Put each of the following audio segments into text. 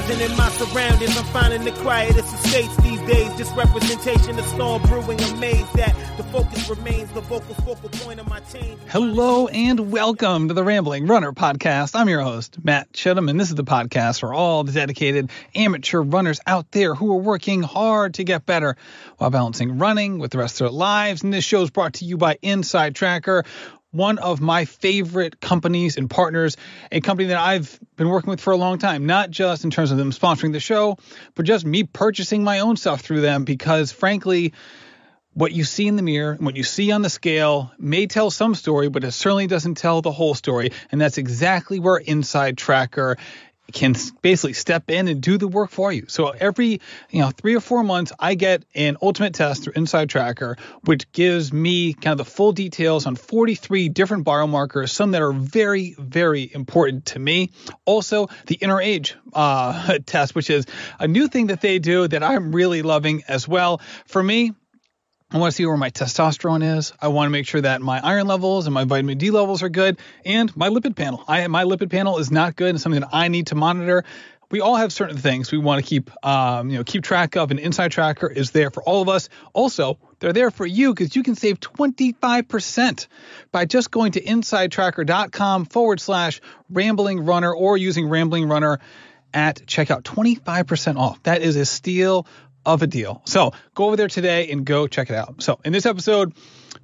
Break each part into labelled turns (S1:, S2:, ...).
S1: Enterprising in my surroundings, I'm finding the quietest estates these days. Just representation of storm brewing. Amazed that the focus remains the vocal focal point of my change.
S2: Hello and welcome to the Rambling Runner Podcast. I'm your host, Matt Chittum, and this is the podcast for all the dedicated amateur runners out there who are working hard to get better while balancing running with the rest of their lives. And this show is brought to you by InsideTracker, one of my favorite companies and partners, a company that I've been working with for a long time, not just in terms of them sponsoring the show, but just me purchasing my own stuff through them because frankly, what you see in the mirror and what you see on the scale may tell some story, but it certainly doesn't tell the whole story. And that's exactly where InsideTracker can basically step in and do the work for you. So every, you know, three or four months, I get an ultimate test through InsideTracker, which gives me kind of the full details on 43 different biomarkers, some that are very, very important to me. Also, the inner age uh, test, which is a new thing that they do that I'm really loving as well. For me, I want to see where my testosterone is. I want to make sure that my iron levels and my vitamin D levels are good, and my lipid panel. I my lipid panel is not good, and something that I need to monitor. We all have certain things we want to keep, um, you know, keep track of. And InsideTracker is there for all of us. Also, they're there for you because you can save 25% by just going to insidetracker.com forward slash rambling runner or using rambling runner at checkout. 25% off. That is a steal of a deal. So go over there today and go check it out. So in this episode,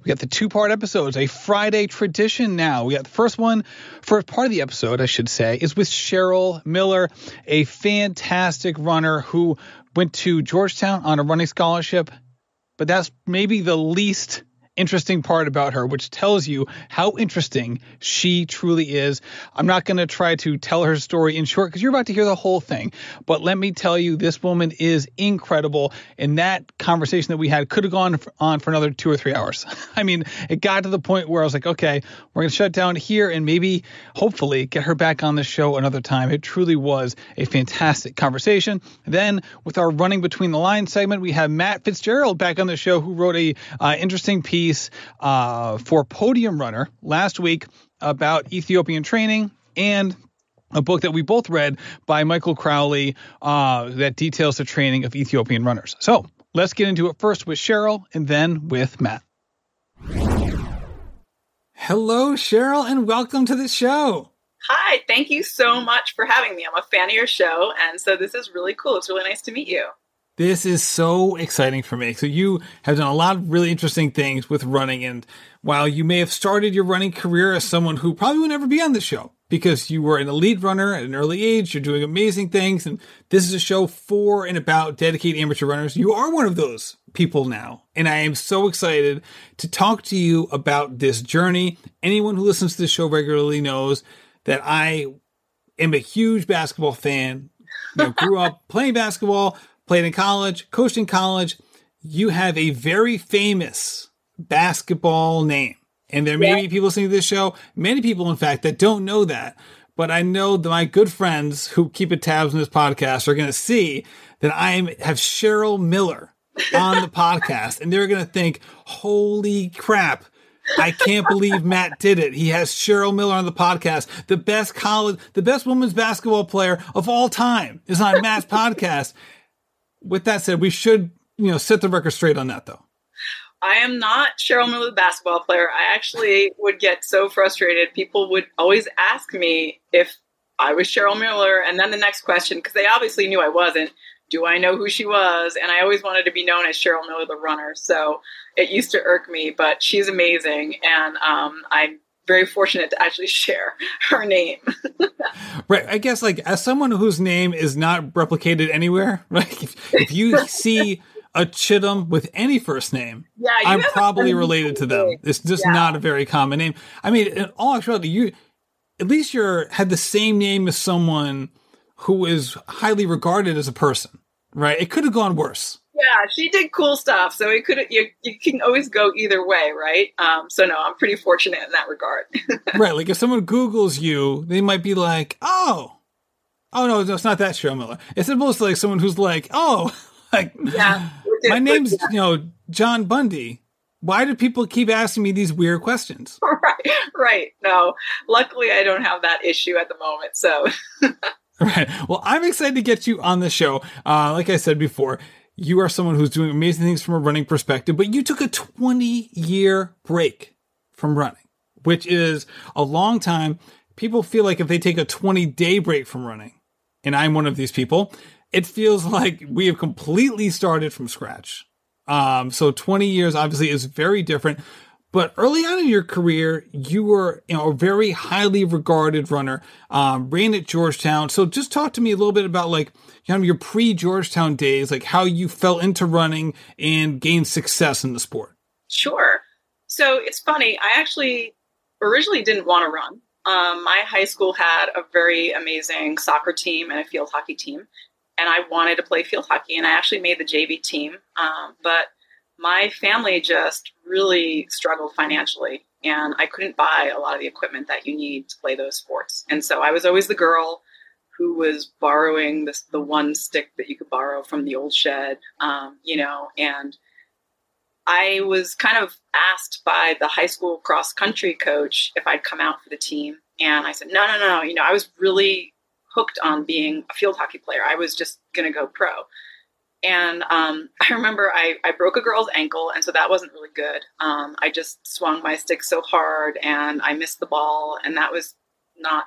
S2: we got the two part episodes, a Friday tradition now. We got the first one, first part of the episode, I should say, is with Cheryl Miller, a fantastic runner who went to Georgetown on a running scholarship. But that's maybe the least interesting part about her, which tells you how interesting she truly is. I'm not going to try to tell her story in short because you're about to hear the whole thing. But let me tell you, this woman is incredible. And that conversation that we had could have gone on for another two or three hours. I mean, it got to the point where I was like, okay, we're going to shut down here and maybe, hopefully, get her back on the show another time. It truly was a fantastic conversation. Then, with our running between the lines segment, we have Matt Fitzgerald back on the show who wrote a uh, interesting piece piece uh, for Podium Runner last week about Ethiopian training and a book that we both read by Michael Crawley uh, that details the training of Ethiopian runners. So let's get into it first with Cheryl and then with Matt. Hello, Cheryl, and welcome to the show.
S3: Hi, thank you so much for having me. I'm a fan of your show, and so this is really cool. It's really nice to meet you.
S2: This is so exciting for me. So you have done a lot of really interesting things with running. And while you may have started your running career as someone who probably would never be on the show because you were an elite runner at an early age, you're doing amazing things. And this is a show for and about dedicated amateur runners. You are one of those people now. And I am so excited to talk to you about this journey. Anyone who listens to the show regularly knows that I am a huge basketball fan. You know, grew up playing basketball, played in college, coached in college. You have a very famous basketball name. And there may yeah. be people listening to this show, many people, in fact, that don't know that. But I know that my good friends who keep a tabs on this podcast are going to see that I am, have Cheryl Miller on the podcast. And they're going to think, holy crap, I can't believe Matt did it. He has Cheryl Miller on the podcast. The best college, the best women's basketball player of all time is on Matt's podcast with that said, we should, you know, set the record straight on that though.
S3: I am not Cheryl Miller, the basketball player. I actually would get so frustrated. People would always ask me if I was Cheryl Miller. And then the next question, because they obviously knew I wasn't, do I know who she was? And I always wanted to be known as Cheryl Miller, the runner. So it used to irk me, but she's amazing. And um, I'm very fortunate to actually share her name.
S2: right. I guess like as someone whose name is not replicated anywhere, right? If, if you see a Chittum with any first name, yeah, I'm probably related to them. It's just yeah. not a very common name. I mean, in all actuality, you at least you're had the same name as someone who is highly regarded as a person, right? It could have gone worse
S3: yeah, she did cool stuff. So it could you you can always go either way, right? Um, so no, I'm pretty fortunate in that regard.
S2: right, like if someone Google's you, they might be like, oh, oh no, no it's not that Cheryl Miller. It's almost like someone who's like, oh, like yeah, my name's yeah. you know John Bundy. Why do people keep asking me these weird questions?
S3: Right, right. No, luckily I don't have that issue at the moment. So.
S2: Right. Well, I'm excited to get you on the show. Uh, like I said before, you are someone who's doing amazing things from a running perspective, but you took a 20 year break from running, which is a long time. People feel like if they take a 20 day break from running, and I'm one of these people, it feels like we have completely started from scratch. Um, so 20 years obviously is very different. But early on in your career, you were you know a very highly regarded runner, um, ran at Georgetown. So just talk to me a little bit about like kind of your pre Georgetown days, like how you fell into running and gained success in the sport.
S3: Sure. So it's funny. I actually originally didn't want to run. Um, my high school had a very amazing soccer team and a field hockey team, and I wanted to play field hockey, and I actually made the JV team. Um, but my family just really struggled financially and I couldn't buy a lot of the equipment that you need to play those sports. And so I was always the girl who was borrowing this, the one stick that you could borrow from the old shed, um, you know, and I was kind of asked by the high school cross country coach if I'd come out for the team. And I said, no, no, no. You know, I was really hooked on being a field hockey player. I was just going to go pro. And um, I remember I, I broke a girl's ankle, and so that wasn't really good. Um, I just swung my stick so hard, and I missed the ball, and that was not,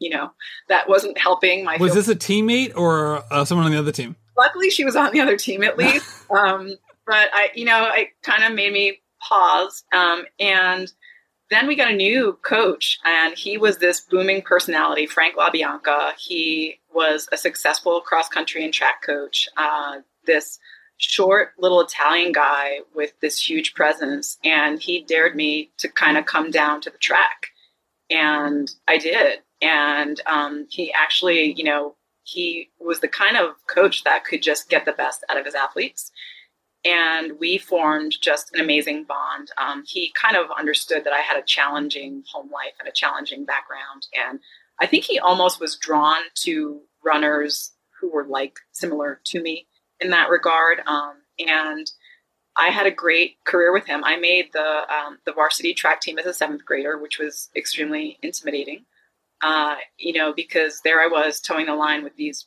S3: you know, that wasn't helping my.
S2: Was this a teammate or uh, someone on the other team?
S3: Luckily, she was on the other team at least. um, but I, you know, it kind of made me pause. Um, and then we got a new coach, and he was this booming personality, Frank LaBianca. He was a successful cross country and track coach. Uh, this short little Italian guy with this huge presence, and he dared me to kind of come down to the track, and I did. And um, he actually, you know, he was the kind of coach that could just get the best out of his athletes and we formed just an amazing bond. Um, he kind of understood that I had a challenging home life and a challenging background, and I think he almost was drawn to runners who were like similar to me in that regard. Um, and I had a great career with him. I made the um, the varsity track team as a seventh grader, which was extremely intimidating. Uh, you know, because there I was toeing the line with these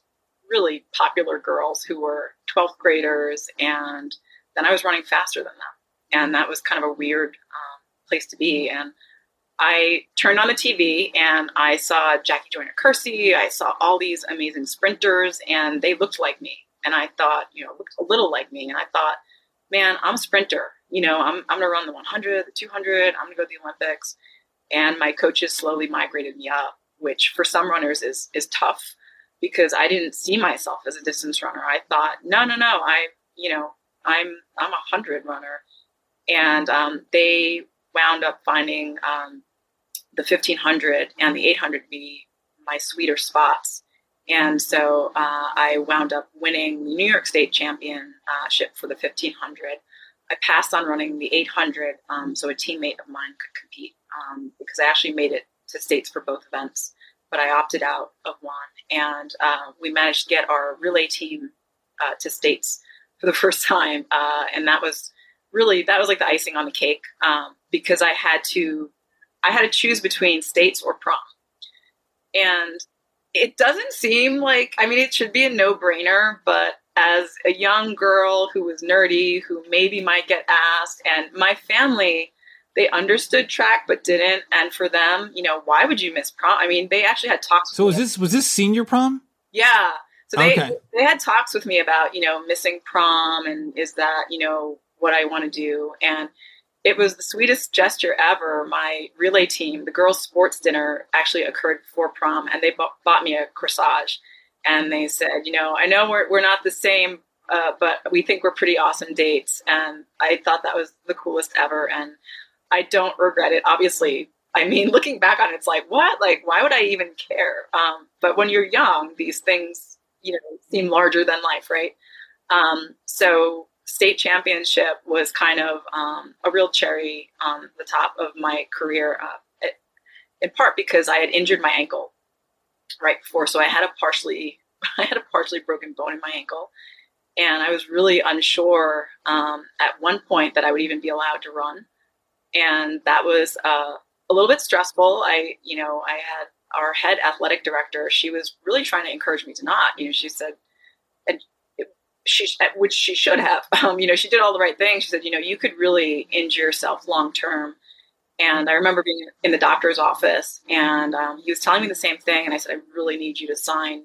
S3: really popular girls who were 12th graders, and then I was running faster than them. And that was kind of a weird um, place to be. And I turned on the TV and I saw Jackie Joyner Kersee. I saw all these amazing sprinters, and they looked like me. And I thought, you know, looked a little like me. And I thought, man, I'm a sprinter. You know, I'm, I'm going to run the 100, the 200. I'm going to go to the Olympics. And my coaches slowly migrated me up, which for some runners is is tough because I didn't see myself as a distance runner. I thought, no, no, no, I, you know, I'm I'm a hundred runner, and um, they wound up finding um, the 1500 and the 800 be my sweeter spots. And so uh, I wound up winning the New York State Championship for the 1500. I passed on running the 800, um, so a teammate of mine could compete um, because I actually made it to states for both events but I opted out of one. And uh, we managed to get our relay team uh, to states for the first time. Uh, and that was really, that was like the icing on the cake um, because I had to, I had to choose between states or prom. And it doesn't seem like, I mean, it should be a no brainer, but as a young girl who was nerdy, who maybe might get asked, and my family they understood track but didn't and for them you know why would you miss prom? I mean they actually had talks
S2: so was this was this senior prom?
S3: Yeah. So they okay. they had talks with me about you know missing prom and is that you know what i want to do? And it was the sweetest gesture ever. My relay team the girls sports dinner actually occurred before prom and they bought, bought me a corsage. And they said you know i know we're, we're not the same uh, but we think we're pretty awesome dates. And i thought that was the coolest ever and I don't regret it. Obviously, I mean, looking back on it, it's like, what? Like, why would I even care? Um, but when you're young, these things, you know, seem larger than life, right? Um, so state championship was kind of um, a real cherry on the top of my career, uh, in part because I had injured my ankle right before. So I had a partially, I had a partially broken bone in my ankle. And I was really unsure um, at one point that I would even be allowed to run and that was uh, a little bit stressful. I, you know, I had our head athletic director, she was really trying to encourage me to not. You know, she said, and she, which she should have. Um, you know, she did all the right things. She said, you know, you could really injure yourself long term. And I remember being in the doctor's office, and um, he was telling me the same thing. And I said, I really need you to sign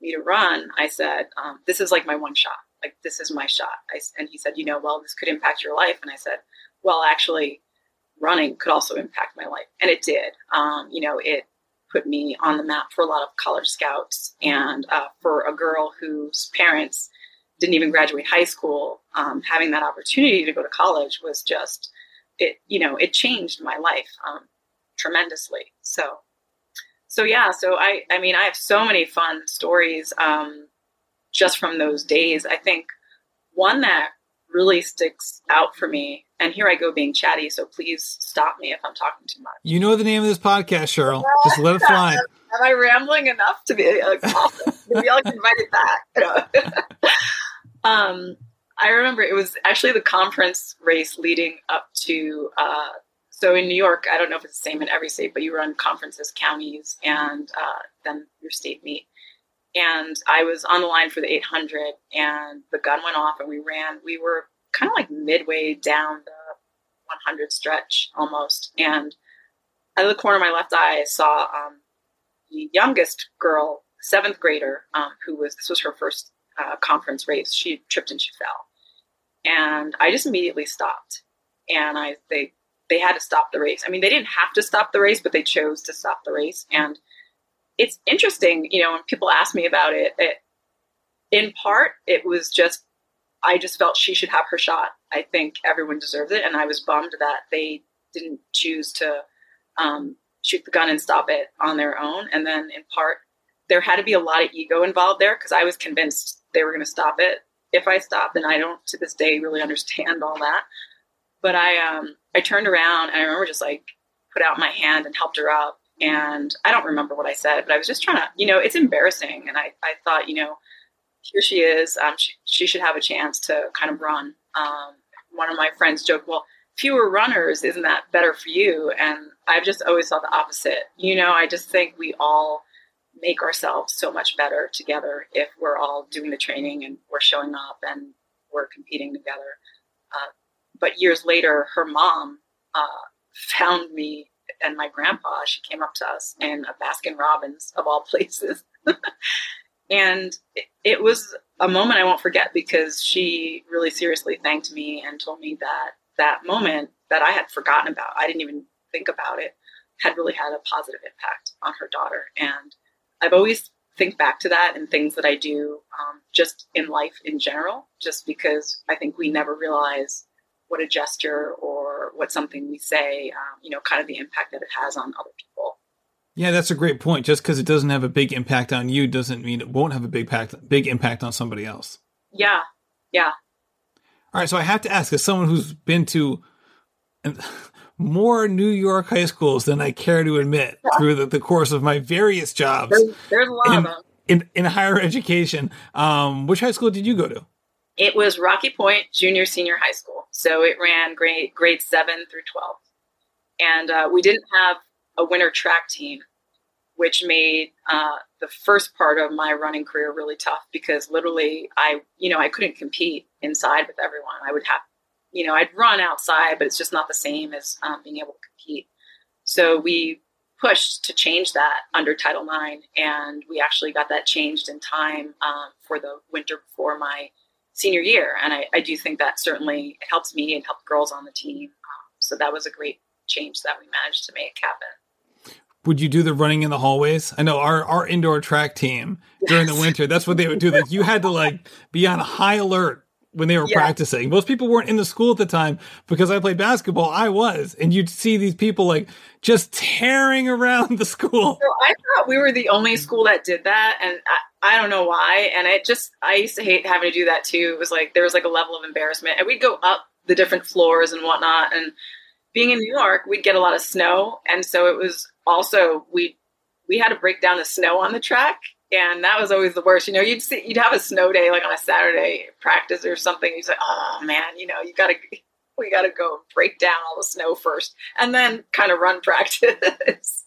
S3: me to run. I said, um, this is like my one shot. Like this is my shot. I, and he said, you know, well, this could impact your life. And I said, well, actually, running could also impact my life, and it did. Um, you know, it put me on the map for a lot of college scouts, and uh, for a girl whose parents didn't even graduate high school, um, having that opportunity to go to college was just it. You know, it changed my life um, tremendously. So, so yeah. So I, I mean, I have so many fun stories um, just from those days. I think one that really sticks out for me and here I go being chatty, so please stop me if I'm talking too much.
S2: You know the name of this podcast, Cheryl. Just let it fly.
S3: Am I rambling enough to be like awesome? Maybe I'll get invited back. um, I remember it was actually the conference race leading up to. Uh, so in New York, I don't know if it's the same in every state, but you run conferences, counties, and uh, then your state meet. And I was on the line for the 800, and the gun went off, and we ran. We were kind of like midway down the 100 stretch almost. And out of the corner of my left eye, I saw um, the youngest girl, seventh grader, um, who was, this was her first uh, conference race. She tripped and she fell. And I just immediately stopped. And I, they, they had to stop the race. I mean, they didn't have to stop the race, but they chose to stop the race. And it's interesting, you know, when people ask me about it, it in part, it was just I just felt she should have her shot. I think everyone deserves it, and I was bummed that they didn't choose to um, shoot the gun and stop it on their own. And then, in part, there had to be a lot of ego involved there because I was convinced they were going to stop it if I stopped, and I don't to this day really understand all that. But I um, I turned around and I remember just like put out my hand and helped her up. And I don't remember what I said, but I was just trying to, you know, it's embarrassing. And I, I thought, you know, here she is. Um, she, she should have a chance to kind of run. Um, one of my friends joked, well, fewer runners, isn't that better for you? And I've just always thought the opposite. You know, I just think we all make ourselves so much better together if we're all doing the training and we're showing up and we're competing together. Uh, but years later, her mom uh, found me and my grandpa. She came up to us in a Baskin Robbins, of all places. And it, was a moment I won't forget because she really seriously thanked me and told me that that moment that I had forgotten about, I didn't even think about it, had really had a positive impact on her daughter. And I've always think back to that and things that I do um, just in life in general, just because I think we never realize what a gesture or what something we say, um, you know, kind of the impact that it has on other people.
S2: Yeah, that's a great point. Just because it doesn't have a big impact on you doesn't mean it won't have a big impact big impact on somebody else.
S3: Yeah, yeah.
S2: All right, so I have to ask, as someone who's been to more New York high schools than I care to admit yeah. through the, the, course of my various jobs,
S3: there's, there's a lot
S2: in,
S3: of them
S2: in, in higher education. Um, which high school did you go to?
S3: It was Rocky Point Junior Senior High School, so it ran grade grade seven through twelve, and uh, we didn't have a winter track team, which made uh, the first part of my running career really tough because literally I, you know, I couldn't compete inside with everyone. I would have, you know, I'd run outside, but it's just not the same as um, being able to compete. So we pushed to change that under Title IX, and we actually got that changed in time um, for the winter before my senior year. And I, I, do think that certainly helps me and helped girls on the team. Um, so that was a great change that we managed to make happen
S2: would you do the running in the hallways? I know our, our indoor track team during yes. the winter, that's what they would do. Like you had to like be on high alert when they were yeah. practicing. Most people weren't in the school at the time because I played basketball. I was, and you'd see these people like just tearing around the school.
S3: So I thought we were the only school that did that, and I, I don't know why. And it just I used to hate having to do that too. It was like there was like a level of embarrassment, and we'd go up the different floors and whatnot, and being in New York, we'd get a lot of snow, and so it was also we we had to break down the snow on the track, and that was always the worst. You know, you'd see you'd have a snow day like on a Saturday practice or something. You'd say, "Oh man, you know, you got to we got to go break down all the snow first, and then kind of run practice."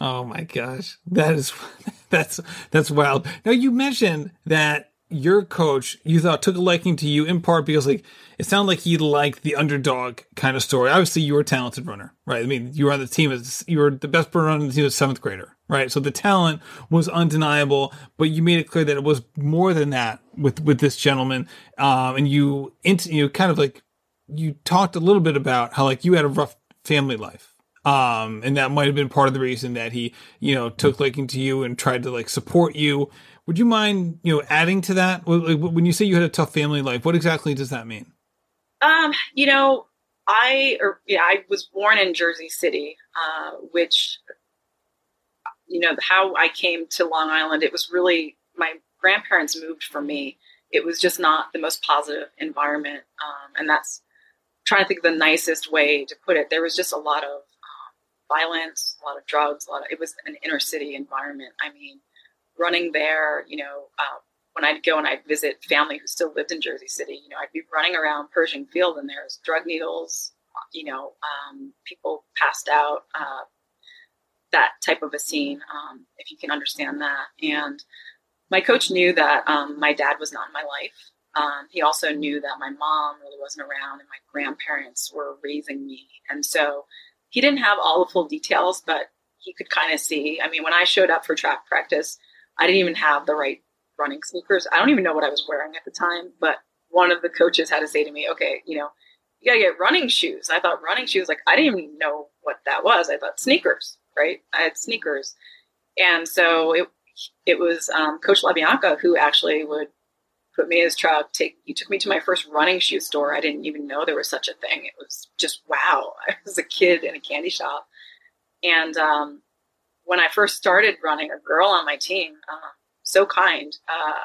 S2: Oh my gosh, that is that's that's wild. Now you mentioned that your coach you thought took a liking to you in part because like it sounded like he liked the underdog kind of story. Obviously, you were a talented runner, right? I mean, you were on the team as you were the best runner on the team as seventh grader, right? So the talent was undeniable, but you made it clear that it was more than that with with this gentleman. Um, and you you kind of like you talked a little bit about how like you had a rough family life. Um, and that might have been part of the reason that he, you know, took liking to you and tried to like support you. Would you mind, you know, adding to that? When you say you had a tough family life, what exactly does that mean?
S3: Um, you know, I or yeah, I was born in Jersey City, uh, which you know how I came to Long Island. It was really my grandparents moved for me. It was just not the most positive environment, um, and that's trying to think of the nicest way to put it. There was just a lot of um, violence, a lot of drugs, a lot of. It was an inner city environment. I mean, running there, you know, uh, when I'd go and I'd visit family who still lived in Jersey City, you know, I'd be running around Pershing Field and there's drug needles, you know, um, people passed out, uh, that type of a scene, um, if you can understand that. And my coach knew that um, my dad was not in my life. Um, he also knew that my mom really wasn't around and my grandparents were raising me. And so he didn't have all the full details, but he could kind of see. I mean, when I showed up for track practice, I didn't even have the right running sneakers. I don't even know what I was wearing at the time, but one of the coaches had to say to me, okay, you know, you got to get running shoes. I thought running shoes, like, I didn't even know what that was. I thought sneakers, right? I had sneakers. And so it, it was um, Coach LaBianca who actually would put me in his truck. Take he took me to my first running shoe store. I didn't even know there was such a thing. It was just wow. I was a kid in a candy shop, and um, when I first started running, a girl on my team, uh, so kind. Uh,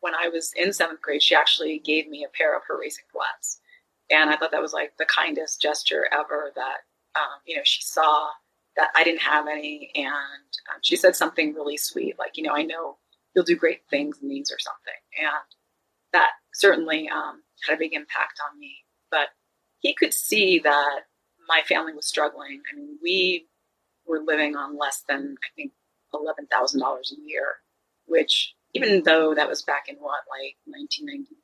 S3: when I was in seventh grade, she actually gave me a pair of her racing flats. And I thought that was like the kindest gesture ever that, um, you know, she saw that I didn't have any. And um, she said something really sweet, like, you know, I know you'll do great things in these or something. And that certainly um, had a big impact on me. But he could see that my family was struggling. I mean, we were living on less than, I think, $11,000 a year which even though that was back in what, like 1992,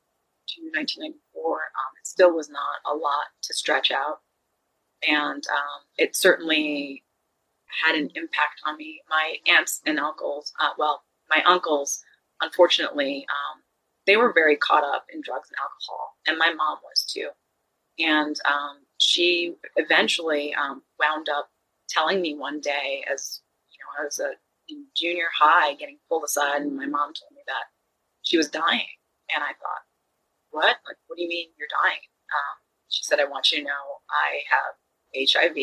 S3: 1994, um, it still was not a lot to stretch out. And um, it certainly had an impact on me. My aunts and uncles, uh, well, my uncles, unfortunately, um, they were very caught up in drugs and alcohol, and my mom was too. And um, she eventually um, wound up telling me one day, as you know, I was a in junior high getting pulled aside, and my mom told me that she was dying. And I thought, what? Like, what do you mean you're dying? Um, she said, I want you to know I have HIV,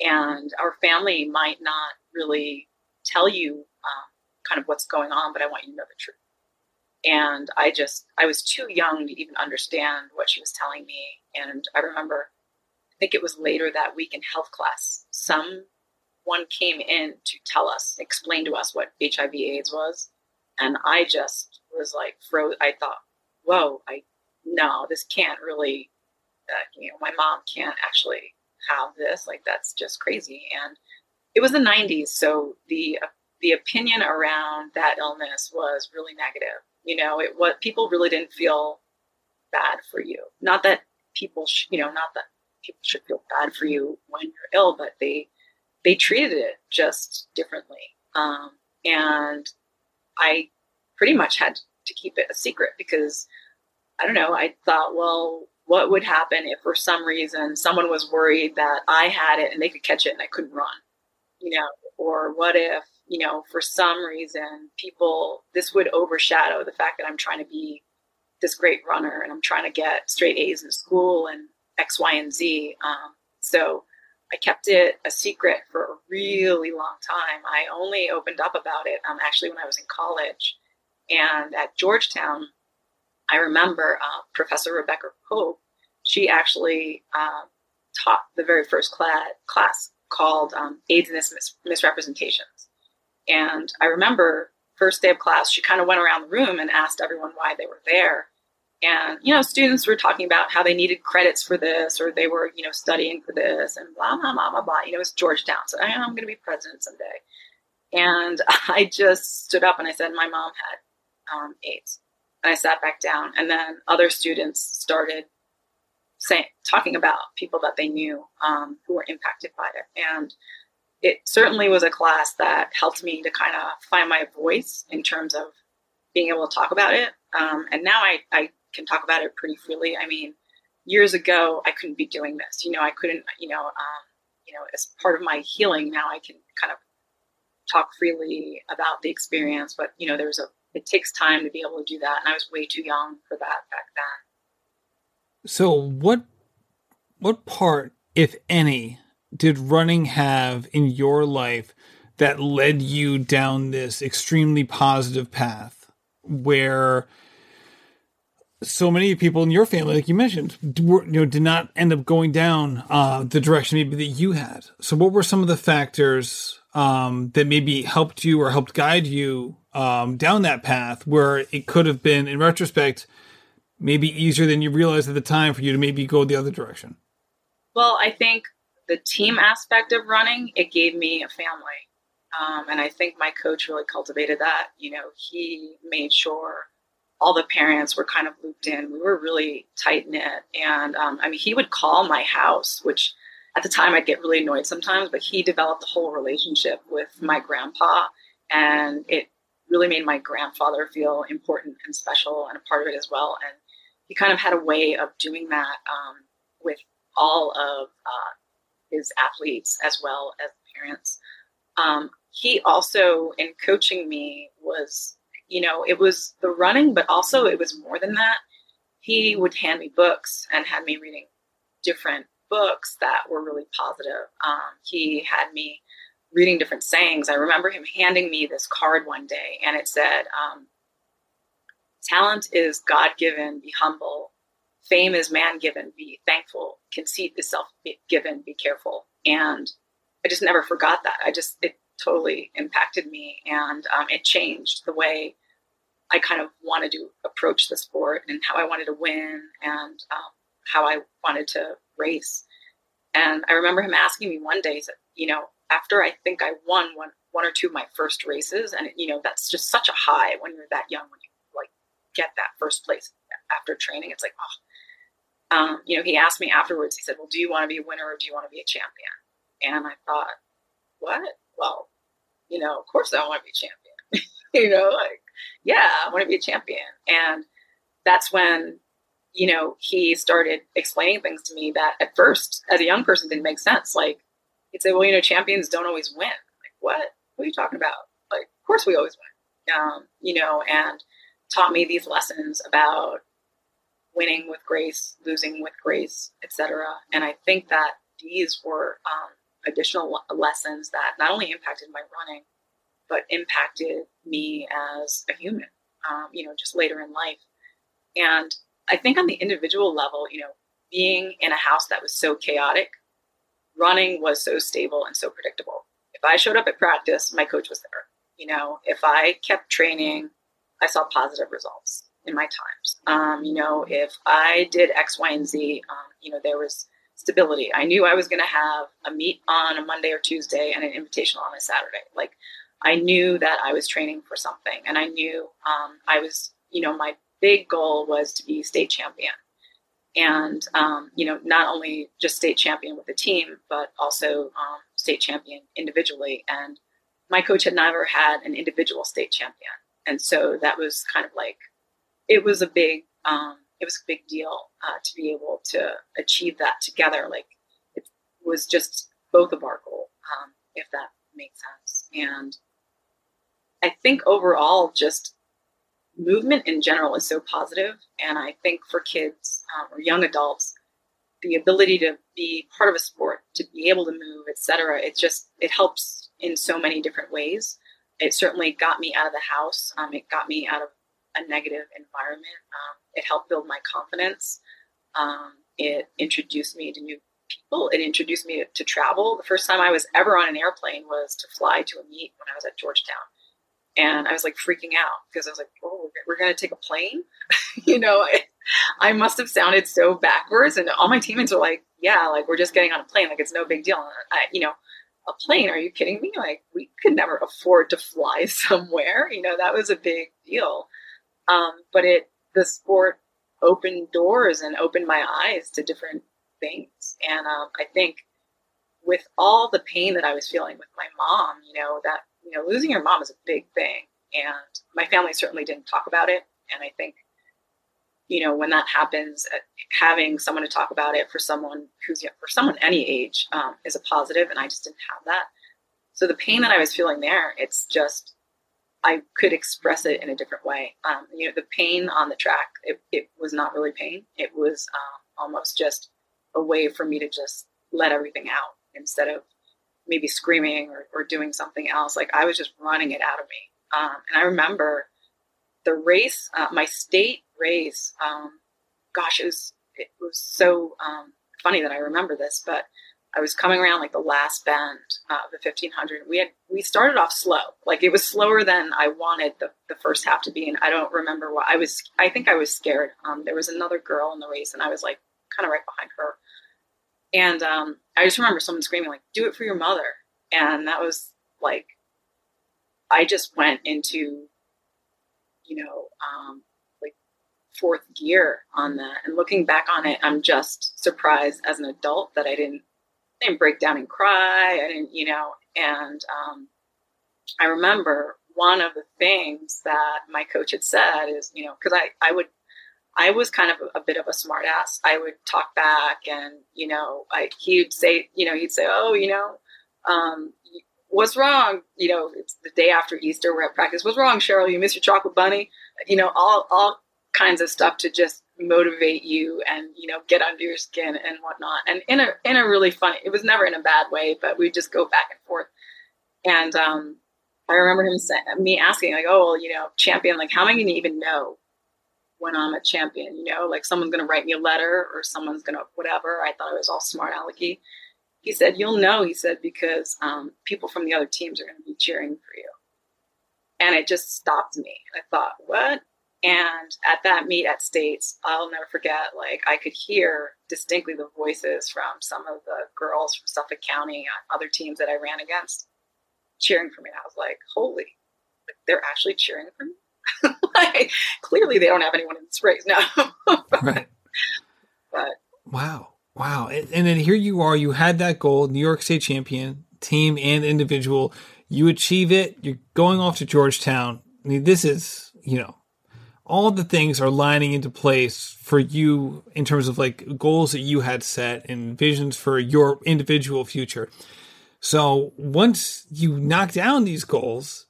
S3: and our family might not really tell you um, kind of what's going on, but I want you to know the truth. And I just, I was too young to even understand what she was telling me. And I remember, I think it was later that week in health class, some one came in to tell us, explain to us what HIV AIDS was. And I just was like, froze. I thought, whoa, I, no, this can't really, uh, you know, my mom can't actually have this. Like, that's just crazy. And it was the 90s. So the, uh, the opinion around that illness was really negative. You know, it what people really didn't feel bad for you. Not that people, sh- you know, not that people should feel bad for you when you're ill, but they they treated it just differently. Um, and I pretty much had to keep it a secret because I don't know. I thought, well, what would happen if for some reason someone was worried that I had it and they could catch it and I couldn't run, you know, or what if, you know, for some reason people, this would overshadow the fact that I'm trying to be this great runner and I'm trying to get straight A's in school and X, Y, and Z. Um, so I kept it a secret for a really long time. I only opened up about it um, actually when I was in college. And at Georgetown, I remember uh, Professor Rebecca Pope, she actually uh, taught the very first class, class called um, AIDS and Mis- Misrepresentations. And I remember first day of class, she kind of went around the room and asked everyone why they were there. And, you know, students were talking about how they needed credits for this or they were, you know, studying for this and blah, blah, blah, blah, blah. You know, it's Georgetown. So I'm going to be president someday. And I just stood up and I said, my mom had um, AIDS. And I sat back down. And then other students started saying, talking about people that they knew um, who were impacted by it. And it certainly was a class that helped me to kind of find my voice in terms of being able to talk about it. Um, and now I, I can talk about it pretty freely. I mean, years ago, I couldn't be doing this. You know, I couldn't, you know, um, you know, as part of my healing now, I can kind of talk freely about the experience. But you know, there's a it takes time to be able to do that, and I was way too young for that back then.
S2: So what what part, if any, did running have in your life that led you down this extremely positive path where so many people in your family, like you mentioned, were, you know, did not end up going down uh, the direction maybe that you had. So, what were some of the factors um, that maybe helped you or helped guide you um, down that path, where it could have been, in retrospect, maybe easier than you realized at the time for you to maybe go the other direction?
S3: Well, I think the team aspect of running it gave me a family, um, and I think my coach really cultivated that. You know, he made sure all the parents were kind of looped in. We were really tight knit. And um, I mean, he would call my house, which at the time I'd get really annoyed sometimes, but he developed a whole relationship with my grandpa. And it really made my grandfather feel important and special and a part of it as well. And he kind of had a way of doing that um, with all of uh, his athletes as well as parents. Um, he also, in coaching me, was you know, it was the running, but also it was more than that. He would hand me books and had me reading different books that were really positive. Um, he had me reading different sayings. I remember him handing me this card one day, and it said, um, Talent is God given, be humble. Fame is man given, be thankful. Conceit is self given, be careful. And I just never forgot that. I just, it totally impacted me and um, it changed the way I kind of wanted to approach the sport and how I wanted to win and um, how I wanted to race. And I remember him asking me one day, you know, after I think I won one, one or two of my first races, and you know, that's just such a high when you're that young, when you like get that first place after training. It's like, oh, um, you know, he asked me afterwards. He said, "Well, do you want to be a winner or do you want to be a champion?" And I thought, what? Well, you know, of course I want to be a champion. you know, like, yeah, I want to be a champion. And that's when, you know, he started explaining things to me that at first, as a young person, didn't make sense. Like, he'd say, well, you know, champions don't always win. Like, what? What are you talking about? Like, of course we always win. Um, you know, and taught me these lessons about winning with grace, losing with grace, etc. And I think that these were um, additional lessons that not only impacted my running, but impacted me as a human, um, you know, just later in life. And I think on the individual level, you know, being in a house that was so chaotic, running was so stable and so predictable. If I showed up at practice, my coach was there. You know, if I kept training, I saw positive results in my times. Um, you know, if I did X, Y, and Z, um, you know, there was stability. I knew I was going to have a meet on a Monday or Tuesday and an invitational on a Saturday. Like I knew that I was training for something, and I knew um, I was, you know, my big goal was to be state champion, and um, you know, not only just state champion with the team, but also um, state champion individually. And my coach had never had an individual state champion, and so that was kind of like, it was a big, um, it was a big deal uh, to be able to achieve that together. Like it was just both of our goal, um, if that makes sense, and I think overall, just movement in general is so positive, and I think for kids um, or young adults, the ability to be part of a sport, to be able to move, etc. It just it helps in so many different ways. It certainly got me out of the house. Um, it got me out of a negative environment. Um, it helped build my confidence. Um, it introduced me to new people. It introduced me to, to, travel. The first time I was ever on an airplane was to fly to a meet when I was at Georgetown and I was like freaking out because I was like, "Oh, we're, going to take a plane," you know. I must have sounded so backwards, and all my teammates were like, "Yeah, like we're just getting on a plane, like it's no big deal." I, you know, a plane? Are you kidding me? Like we could never afford to fly somewhere. You know, that was a big deal. Um, but it the sport opened doors and opened my eyes to different things, and um, I think with all the pain that I was feeling with my mom, you know, that you know, losing your mom is a big thing, and my family certainly didn't talk about it, and I think you know, when that happens, uh, having someone to talk about it for someone who's for someone any age um, is a positive, and I just didn't have that. So the pain that I was feeling there, it's just I could express it in a different way. Um, you know, the pain on the track, it, it was not really pain. It was uh, almost just a way for me to just let everything out instead of maybe screaming or, or doing something else. Like I was just running it out of me. Um, and I remember the race, uh, my state race, um, gosh, it was it was so um, funny that I remember this, but I was coming around like the last bend uh, of the 1500. We had we started off slow, like it was slower than I wanted the, the first half to be, and I don't remember what I was. I think I was scared. Um, there was another girl in the race, and I was like kind of right behind her, and um, I just remember someone screaming like, "Do it for your mother," and that was like, I just went into, you know, um, fourth gear on that. And looking back on it, I'm just surprised as an adult that I didn't, I didn't break down and cry. I didn't, you know, and um, I remember one of the things that my coach had said is, you know, because I, I would, I was kind of a, a bit of a smartass. I would talk back and, you know, I, he'd say, you know, he'd say, oh, you know, um, what's wrong? You know, it's the day after Easter, we're at practice. What's wrong, Cheryl? You miss your chocolate bunny? You know, all, all kinds of stuff to just motivate you and you know get under your skin and whatnot. And in a in a really funny it was never in a bad way but we just go back and forth. And um i remember him me asking like oh well you know champion like how am i going to even know when i'm a champion you know? Like someone's going to write me a letter or someone's going to whatever. I thought it was all smart alecky. He said you'll know he said because um, people from the other teams are going to be cheering for you. And it just stopped me. I thought what and at that meet at States, I'll never forget, like, I could hear distinctly the voices from some of the girls from Suffolk County on other teams that I ran against cheering for me. And I was like, holy, they're actually cheering for me? like, clearly they don't have anyone in this race now.
S2: right.
S3: But
S2: wow. Wow. And, and then here you are, you had that goal, New York State champion, team and individual. You achieve it. You're going off to Georgetown. I mean, this is, you know, all the things are lining into place for you in terms of like goals that you had set and visions for your individual future. So once you knock down these goals,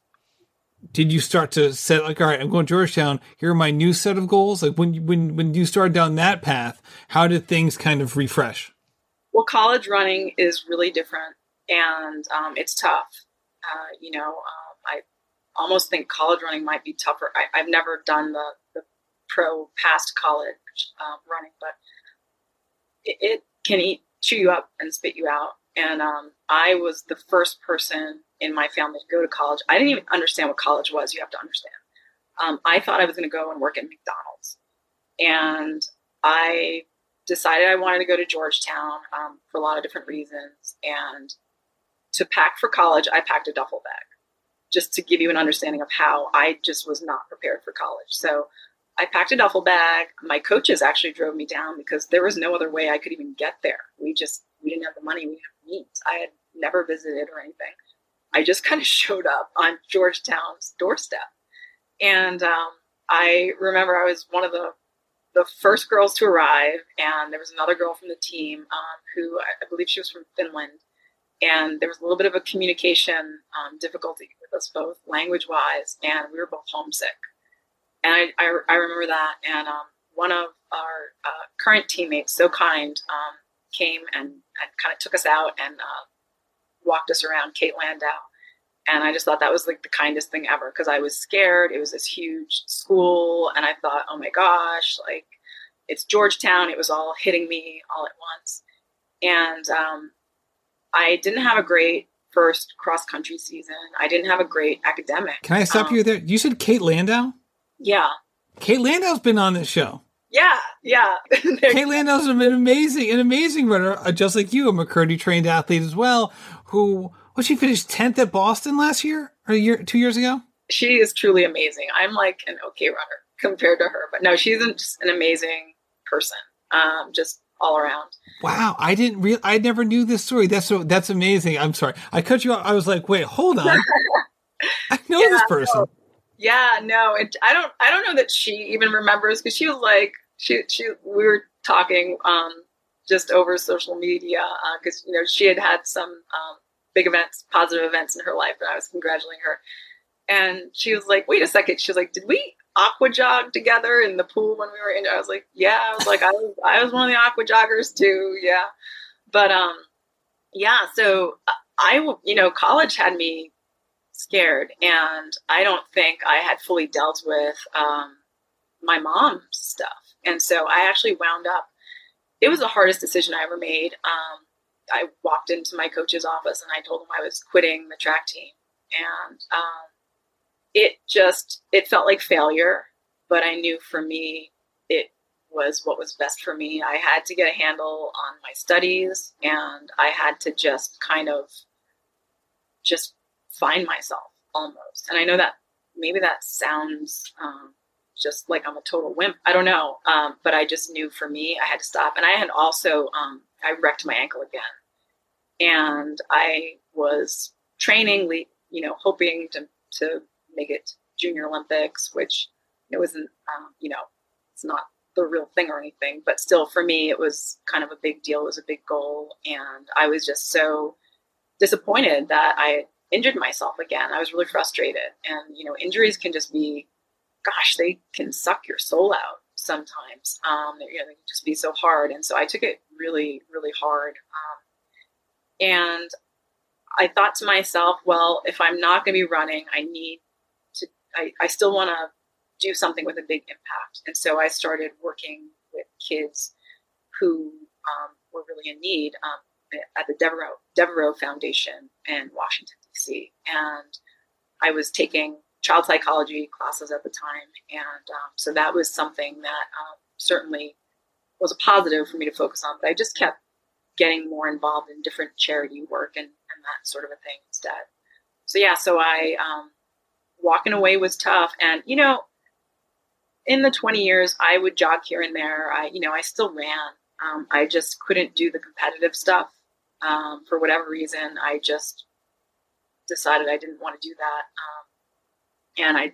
S2: did you start to set like, all right, I'm going to Georgetown. Here are my new set of goals. Like when when when you started down that path, how did things kind of refresh?
S3: Well, college running is really different, and um, it's tough. Uh, you know, um, I almost think college running might be tougher. I, have never done the, the pro past college um, running, but it, it, can eat, chew you up and spit you out. And um, I was the first person in my family to go to college. I didn't even understand what college was. You have to understand. Um, I thought I was going to go and work at McDonald's, and I decided I wanted to go to Georgetown um, for a lot of different reasons. And to pack for college, I packed a duffel bag just to give you an understanding of how I just was not prepared for college. So I packed a duffel bag. My coaches actually drove me down because there was no other way I could even get there. We just we didn't have the money, we didn't have means. I had never visited or anything. I just kind of showed up on Georgetown's doorstep, and um, I remember I was one of the the first girls to arrive, and there was another girl from the team um, who I, I believe she was from Finland, and there was a little bit of a communication um, difficulty with us both, language wise, and we were both homesick. And I, I, I remember that. And um, one of our uh, current teammates, so kind, um, came and, and kind of took us out and uh, walked us around Kate Landau. And I just thought that was like the kindest thing ever because I was scared. It was this huge school, and I thought, oh my gosh, like it's Georgetown. It was all hitting me all at once. And um, I didn't have a great first cross country season. I didn't have a great academic.
S2: Can I stop um, you there? You said Kate Landau?
S3: Yeah.
S2: Kate Landau's been on this show.
S3: Yeah, yeah.
S2: Kate Landau's an amazing, an amazing runner, uh, just like you, a McCurdy trained athlete as well. Who was she finished tenth at Boston last year or a year, two years ago?
S3: She is truly amazing. I'm like an okay runner compared to her, but no, she's just an amazing person. Um, just all around.
S2: Wow, I didn't real I never knew this story. That's so that's amazing. I'm sorry. I cut you off. I was like, wait, hold on. I know yeah, this person.
S3: No. Yeah, no, it, I don't I don't know that she even remembers because she was like she she we were talking um just over social media because uh, you know she had had some um, big events, positive events in her life, and I was congratulating her. And she was like, "Wait a second. She was like, "Did we aqua jog together in the pool when we were in. I was like, yeah. I was like, I was, I was one of the aqua joggers too. Yeah. But, um, yeah. So I, you know, college had me scared and I don't think I had fully dealt with, um, my mom's stuff. And so I actually wound up, it was the hardest decision I ever made. Um, I walked into my coach's office and I told him I was quitting the track team. And, um, it just it felt like failure but i knew for me it was what was best for me. I had to get a handle on my studies and i had to just kind of just find myself almost. And i know that maybe that sounds um, just like i'm a total wimp. I don't know. Um, but i just knew for me i had to stop. And i had also um, i wrecked my ankle again. And i was training you know hoping to to make it Junior Olympics, which it wasn't, um, you know, it's not the real thing or anything, but still for me, it was kind of a big deal. It was a big goal. And I was just so disappointed that I injured myself again. I was really frustrated. And, you know, injuries can just be, gosh, they can suck your soul out sometimes. Um, you know, they can just be so hard. And so I took it really, really hard. Um, and I thought to myself, well, if I'm not going to be running, I need I, I still want to do something with a big impact. And so I started working with kids who um, were really in need um, at the Devereux, Devereux Foundation in Washington, D.C. And I was taking child psychology classes at the time. And um, so that was something that um, certainly was a positive for me to focus on. But I just kept getting more involved in different charity work and, and that sort of a thing instead. So yeah, so I um, walking away was tough. And, you know, in the 20 years, I would jog here and there. I, you know, I still ran. Um, I just couldn't do the competitive stuff um, for whatever reason. I just decided I didn't want to do that. Um, and I,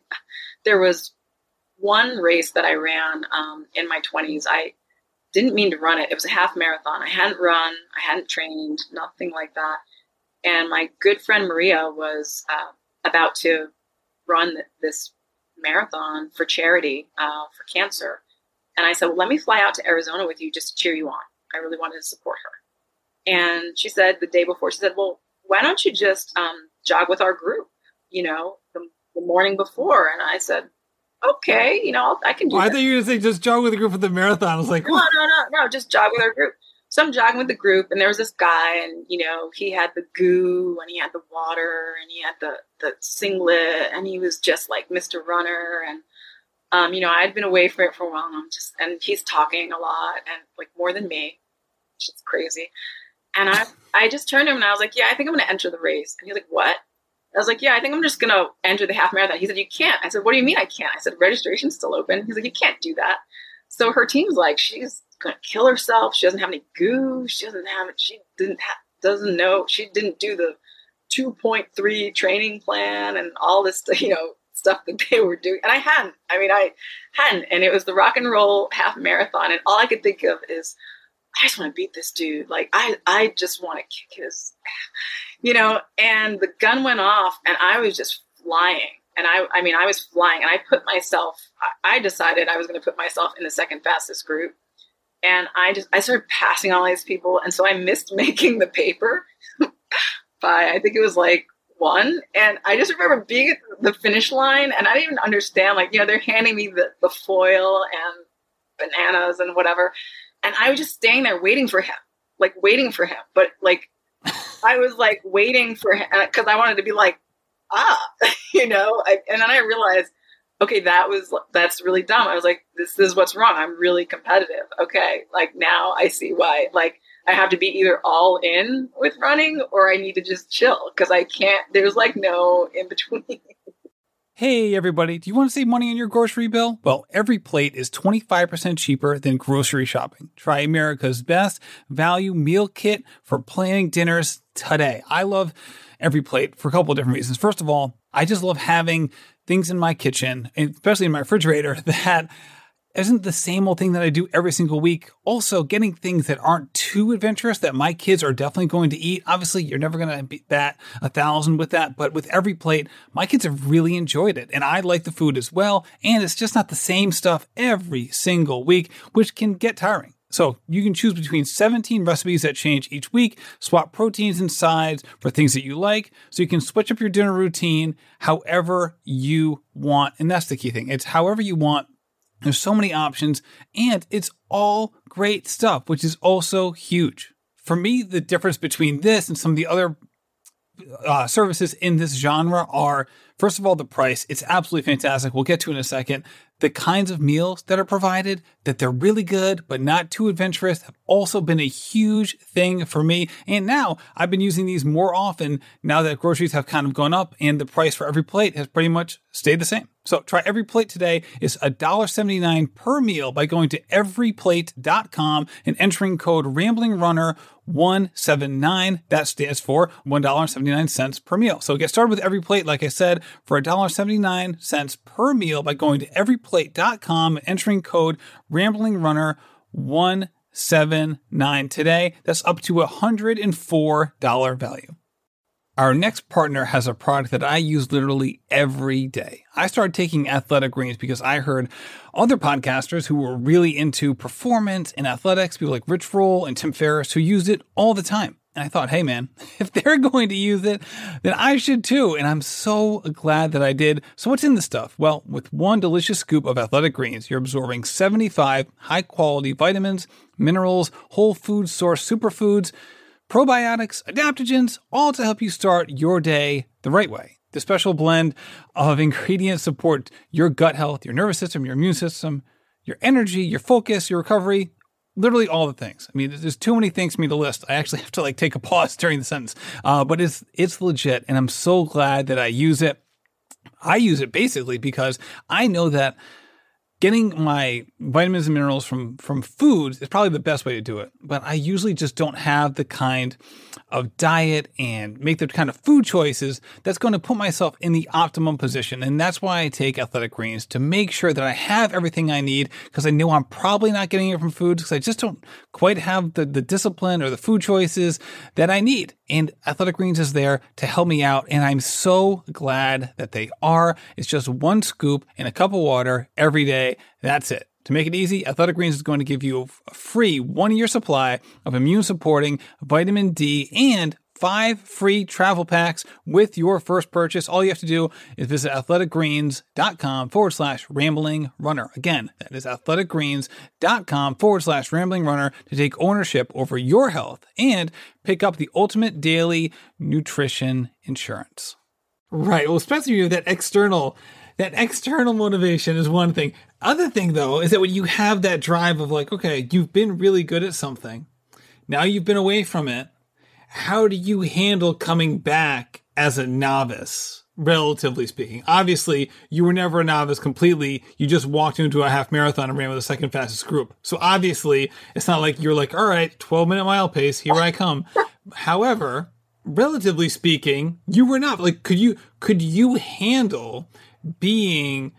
S3: there was one race that I ran um, in my 20s. I didn't mean to run it. It was a half marathon. I hadn't run. I hadn't trained. Nothing like that. And my good friend Maria was uh, about to run this marathon for charity uh, for cancer. And I said, well, let me fly out to Arizona with you just to cheer you on. I really wanted to support her. And she said the day before, she said, well, why don't you just um, jog with our group, you know, the, the, morning before? And I said, okay, you know, I can do
S2: well, I thought you were going to say just jog with the group for the marathon. I was like,
S3: no, no, no, no, just jog with our group. So I'm jogging with the group, and there was this guy, and you know, he had the goo, and he had the water, and he had the the singlet, and he was just like Mr. Runner, and um, you know, I'd been away from it for a while, and I'm just, and he's talking a lot, and like more than me, which is crazy. And I, I just turned to him and I was like, "Yeah, I think I'm going to enter the race." And he's like, "What?" I was like, "Yeah, I think I'm just going to enter the half marathon." He said, "You can't." I said, "What do you mean I can't?" I said, "Registration's still open." He's like, "You can't do that." So her team's like, "She's gonna kill herself. She doesn't have any goo. She doesn't have it. She didn't have, doesn't know. She didn't do the 2.3 training plan and all this, you know, stuff that they were doing. And I hadn't. I mean, I hadn't. And it was the rock and roll half marathon. And all I could think of is, I just want to beat this dude. Like, I, I just want to kick his, you know, and the gun went off and I was just flying. And I, I mean, I was flying and I put myself, I decided I was going to put myself in the second fastest group and I just I started passing all these people, and so I missed making the paper by I think it was like one, and I just remember being at the finish line, and I didn't even understand like you know they're handing me the, the foil and bananas and whatever, and I was just staying there waiting for him, like waiting for him, but like I was like waiting for him because I wanted to be like ah, you know, I, and then I realized okay, that was that's really dumb. I was like, this is what's wrong. I'm really competitive. Okay, like now I see why. Like I have to be either all in with running or I need to just chill because I can't. There's like no in between.
S2: Hey everybody, do you want to save money on your grocery bill? Well, every plate is 25% cheaper than grocery shopping. Try America's best value meal kit for planning dinners today. I love every plate for a couple of different reasons. First of all, I just love having things in my kitchen, especially in my refrigerator, that isn't the same old thing that I do every single week. Also, getting things that aren't too adventurous that my kids are definitely going to eat. Obviously, you're never going to beat that a thousand with that, but with every plate, my kids have really enjoyed it. And I like the food as well. And it's just not the same stuff every single week, which can get tiring. So you can choose between 17 recipes that change each week, swap proteins and sides for things that you like. So you can switch up your dinner routine however you want. And that's the key thing. It's however you want there's so many options and it's all great stuff, which is also huge. For me, the difference between this and some of the other uh, services in this genre are first of all the price it's absolutely fantastic we'll get to in a second the kinds of meals that are provided that they're really good but not too adventurous have also been a huge thing for me. And now i've been using these more often now that groceries have kind of gone up and the price for every plate has pretty much stayed the same. So try every plate today. Is $1.79 per meal by going to everyplate.com and entering code ramblingrunner 179 that stands for $1.79 per meal. So get started with every plate like i said for $1.79 per meal by going to everyplate.com and entering code ramblingrunner 179 today that's up to a $104 value our next partner has a product that I use literally every day. I started taking athletic greens because I heard other podcasters who were really into performance and athletics, people like Rich Roll and Tim Ferriss, who used it all the time. And I thought, hey man, if they're going to use it, then I should too. And I'm so glad that I did. So what's in the stuff? Well, with one delicious scoop of athletic greens, you're absorbing 75 high quality vitamins, minerals, whole food source superfoods, probiotics, adaptogens, all to help you start your day the right way. The special blend of ingredients support your gut health, your nervous system, your immune system, your energy, your focus, your recovery, literally all the things. I mean, there's too many things for me to list. I actually have to like take a pause during the sentence. Uh, but it's it's legit, and I'm so glad that I use it. I use it basically because I know that getting my vitamins and minerals from from foods is probably the best way to do it. But I usually just don't have the kind of diet and make the kind of food choices that's going to put myself in the optimum position. And that's why I take athletic greens to make sure that I have everything I need because I know I'm probably not getting it from foods because I just don't quite have the, the discipline or the food choices that I need. And athletic greens is there to help me out. And I'm so glad that they are. It's just one scoop in a cup of water every day that's it. To make it easy, Athletic Greens is going to give you a free one year supply of immune supporting vitamin D and five free travel packs with your first purchase. All you have to do is visit athleticgreens.com forward slash rambling runner. Again, that is athleticgreens.com forward slash rambling runner to take ownership over your health and pick up the ultimate daily nutrition insurance. Right. Well, Spencer, you have that external that external motivation is one thing. Other thing though is that when you have that drive of like, okay, you've been really good at something. Now you've been away from it. How do you handle coming back as a novice? Relatively speaking, obviously, you were never a novice completely. You just walked into a half marathon and ran with the second fastest group. So obviously, it's not like you're like, all right, 12 minute mile pace, here I come. However, relatively speaking, you were not like, could you, could you handle being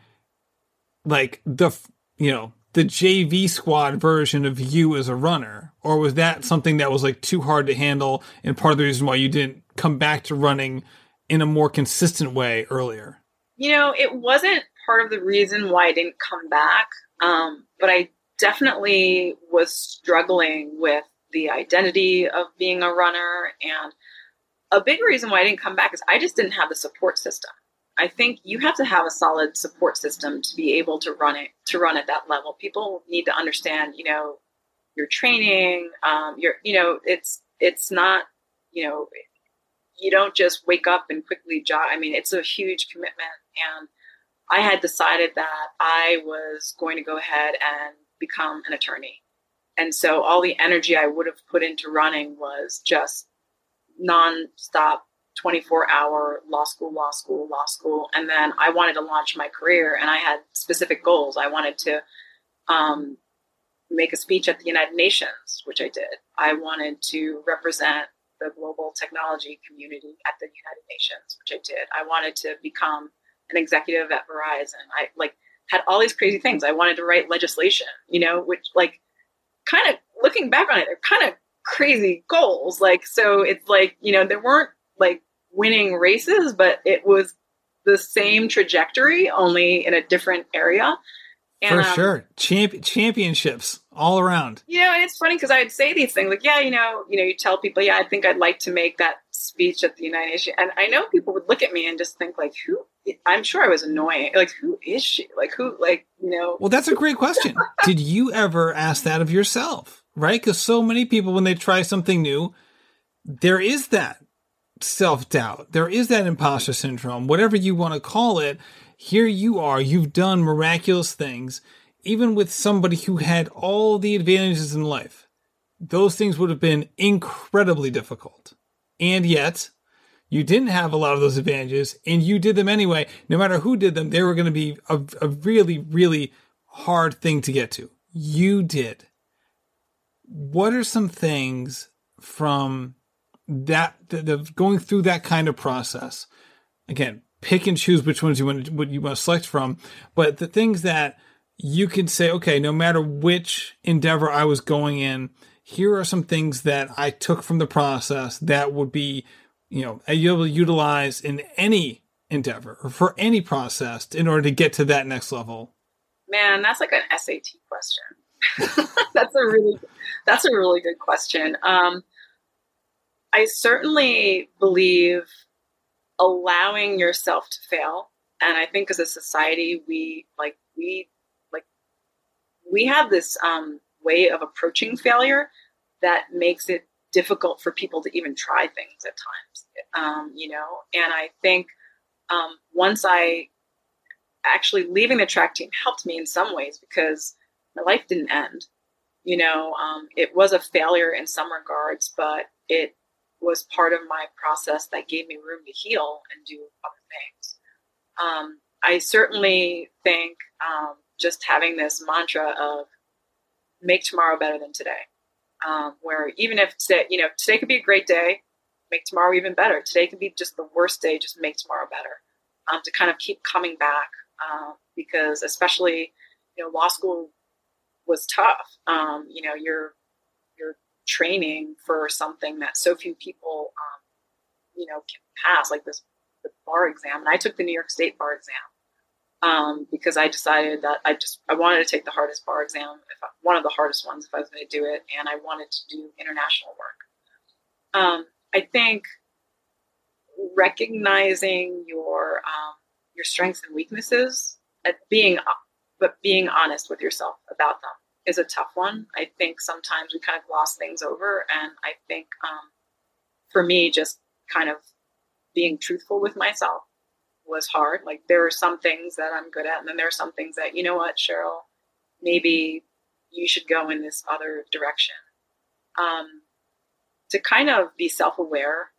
S2: like the you know the JV squad version of you as a runner? Or was that something that was like too hard to handle and part of the reason why you didn't come back to running in a more consistent way earlier?
S3: You know it wasn't part of the reason why i didn't come back um, but i definitely was struggling with the identity of being a runner. And a big reason why i didn't come back is i just didn't have the support system I think you have to have a solid support system to be able to run it to run at that level. People need to understand, you know, your training, um, your, you know, it's it's not, you know, you don't just wake up and quickly jog. I mean, it's a huge commitment, and I had decided that I was going to go ahead and become an attorney. And so all the energy I would have put into running was just nonstop 24 hour law school, law school, law school. And then I wanted to launch my career and I had specific goals. I wanted to um, make a speech at the United Nations, which I did. I wanted to represent the global technology community at the United Nations, which I did. I wanted to become an executive at Verizon. I like had all these crazy things. I wanted to write legislation, you know, which like kind of looking back on it, they're kind of crazy goals. Like, so it's like, you know, there weren't like winning races, but it was the same trajectory, only in a different area.
S2: And, For um, sure, Champ- championships all around.
S3: You know, and it's funny because I'd say these things like, yeah, you know, you know, you tell people, yeah, I think I'd like to make that speech at the United Nations, and I know people would look at me and just think like, who? I'm sure I was annoying. Like, who is she? Like, who? Like, you know?
S2: Well, that's a great question. Did you ever ask that of yourself? Right? Because so many people, when they try something new, there is that self doubt. There is that imposter syndrome, whatever you want to call it. Here you are, you've done miraculous things, even with somebody who had all the advantages in life. Those things would have been incredibly difficult. And yet, you didn't have a lot of those advantages and you did them anyway. No matter who did them, they were going to be a, a really, really hard thing to get to. You did. What are some things from that, the, the, going through that kind of process? Again, pick and choose which ones you want what you want to select from, but the things that you can say, okay, no matter which endeavor I was going in, here are some things that I took from the process that would be, you know, able to utilize in any endeavor or for any process in order to get to that next level?
S3: Man, that's like an SAT question. that's a really that's a really good question. Um, I certainly believe allowing yourself to fail, and I think as a society, we like we like we have this um, way of approaching failure that makes it difficult for people to even try things at times. Um, you know, and I think um, once I actually leaving the track team helped me in some ways because my life didn't end. You know, um, it was a failure in some regards, but it was part of my process that gave me room to heal and do other things. Um, I certainly think um, just having this mantra of make tomorrow better than today um, where even if today, you know, today could be a great day, make tomorrow even better. Today could be just the worst day, just make tomorrow better. Um, to kind of keep coming back uh, because, especially, you know, law school was tough. Um, you know, you're training for something that so few people, um, you know, can pass, like this the bar exam. And I took the New York State bar exam um, because I decided that I just I wanted to take the hardest bar exam, I, one of the hardest ones if I was going to do it, and I wanted to do international work. Um, I think recognizing your um, your strengths and weaknesses, at being but being honest with yourself about them is a tough one. I think sometimes we kind of gloss things over, and I think um, for me, just kind of being truthful with myself was hard. Like there are some things that I'm good at, and then there are some things that you know what, Cheryl, maybe you should go in this other direction. Um, to kind of be self-aware,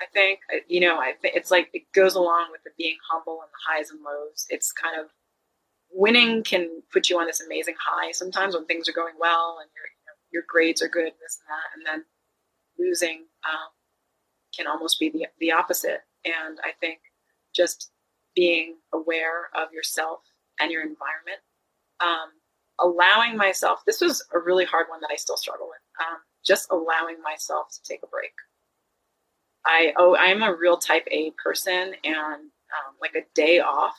S3: I think you know, I think it's like it goes along with the being humble and the highs and lows. It's kind of winning can put you on this amazing high sometimes when things are going well and your you know, your grades are good, this and that, and then losing um, can almost be the the opposite. And I think just being aware of yourself and your environment. Um, allowing myself, this was a really hard one that I still struggle with, um, just allowing myself to take a break. I oh I'm a real type A person and um, like a day off,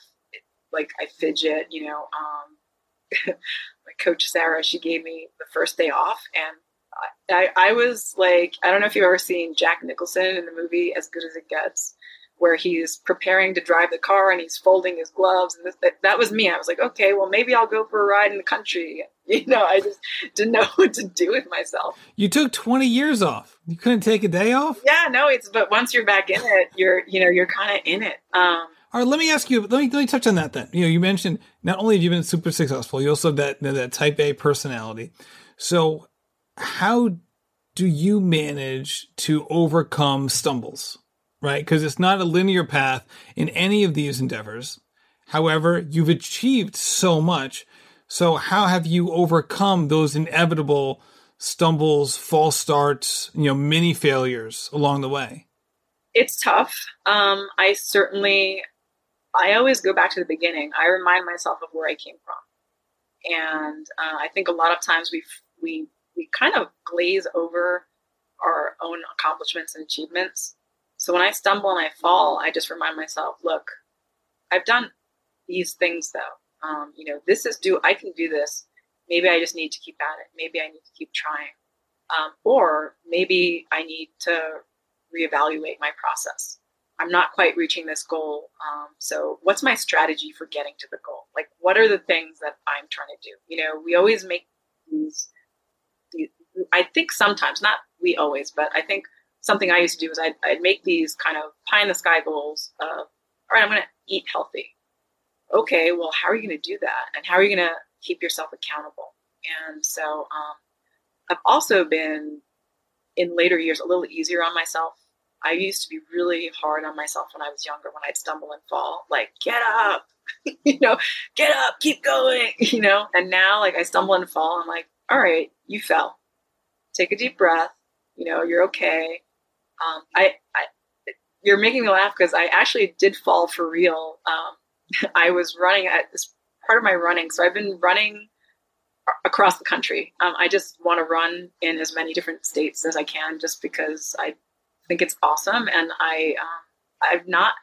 S3: like I fidget, you know. Um, my coach Sarah, she gave me the first day off, and I, I, was like, I don't know if you've ever seen Jack Nicholson in the movie As Good as It Gets where he's preparing to drive the car and he's folding his gloves and this, that, that was me. I was like okay well maybe i'll go for a ride in the country. You know i just didn't know what to do with myself.
S2: You took 20 years off. You couldn't take a day off?
S3: Yeah no it's but once you're back in it you're you know you're kind of in it. Um,
S2: All right, let me ask you. Let me let me touch on that then. You know, you mentioned not only have you been super successful, you also have that that Type A personality. So, how do you manage to overcome stumbles? Right, because it's not a linear path in any of these endeavors. However, you've achieved so much. So, how have you overcome those inevitable stumbles, false starts, you know, many failures along the way?
S3: It's tough. Um, I certainly I always go back to the beginning. I remind myself of where I came from, and uh, I think a lot of times we we we kind of glaze over our own accomplishments and achievements. So when I stumble and I fall, I just remind myself, look, I've done these things though. Um, you know, this is do I can do this. Maybe I just need to keep at it. Maybe I need to keep trying, um, or maybe I need to reevaluate my process. I'm not quite reaching this goal. Um, so, what's my strategy for getting to the goal? Like, what are the things that I'm trying to do? You know, we always make these, I think sometimes, not we always, but I think something I used to do is I'd, I'd make these kind of pie in the sky goals of, all right, I'm going to eat healthy. Okay, well, how are you going to do that? And how are you going to keep yourself accountable? And so, um, I've also been in later years a little easier on myself I used to be really hard on myself when I was younger, when I'd stumble and fall, like, get up, you know, get up, keep going, you know. And now, like, I stumble and fall, I'm like, all right, you fell. Take a deep breath, you know, you're okay. Um, I, I, you're making me laugh because I actually did fall for real. Um, I was running at this part of my running, so I've been running across the country. Um, I just want to run in as many different states as I can, just because I think it's awesome, and I um, I've not.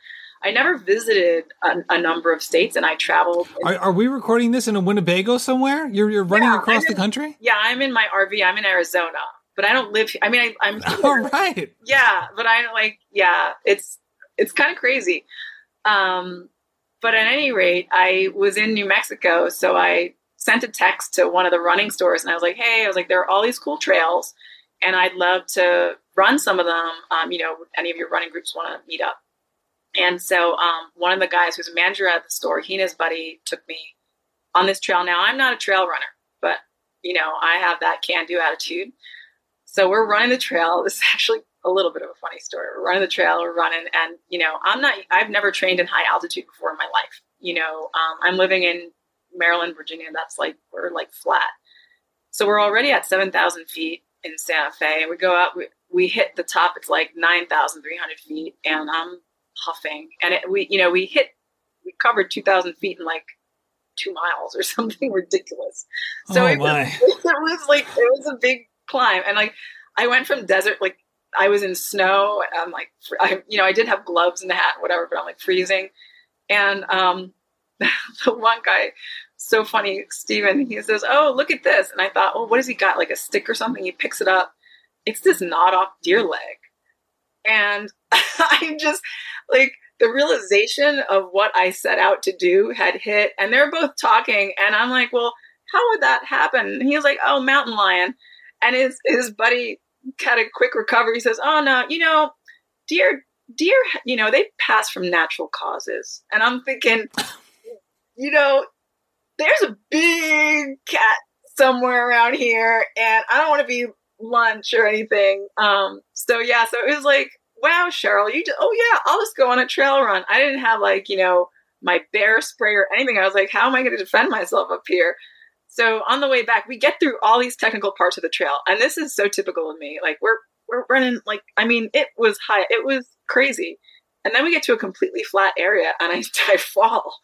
S3: I never visited a, a, number of states, and I traveled.
S2: Are, are, we recording this in a Winnebago somewhere? You're you're running yeah, across
S3: in,
S2: the country?
S3: Yeah, I'm in my RV. I'm in Arizona, but I don't live. I mean, I, am
S2: All right.
S3: Yeah, but I like. Yeah, it's it's kind of crazy. Um, but at any rate, I was in New Mexico, so I sent a text to one of the running stores, and I was like, "Hey, I was like, there are all these cool trails, and I'd love to run some of them. Um, you know, any of your running groups want to meet up. And so um, one of the guys who's a manager at the store, he and his buddy took me on this trail. Now I'm not a trail runner, but you know I have that can-do attitude. So we're running the trail. This is actually a little bit of a funny story. We're running the trail, we're running, and you know I'm not. I've never trained in high altitude before in my life. You know, um, I'm living in Maryland, Virginia. That's like we're like flat. So we're already at 7,000 feet in Santa Fe. And We go out, we, we hit the top. It's like 9,300 feet and I'm huffing. And it, we, you know, we hit, we covered 2,000 feet in like two miles or something ridiculous. So
S2: oh
S3: it. Was, it was like, it was a big climb. And like, I went from desert, like I was in snow and I'm like, I, you know, I did have gloves and a hat, whatever, but I'm like freezing. And, um, the one guy so funny, Steven. He says, Oh, look at this. And I thought, Oh, what has he got? Like a stick or something? He picks it up. It's this gnawed off deer mm-hmm. leg. And I just like the realization of what I set out to do had hit. And they're both talking. And I'm like, Well, how would that happen? And he was like, Oh, mountain lion. And his, his buddy had a quick recovery. He says, Oh, no, you know, deer, deer, you know, they pass from natural causes. And I'm thinking, you know, there's a big cat somewhere around here and I don't want to be lunch or anything. Um, so yeah, so it was like, wow, Cheryl, you oh yeah, I'll just go on a trail run. I didn't have like, you know, my bear spray or anything. I was like, how am I going to defend myself up here? So on the way back, we get through all these technical parts of the trail. And this is so typical of me. Like we're, we're running like, I mean, it was high. It was crazy. And then we get to a completely flat area and I, I fall.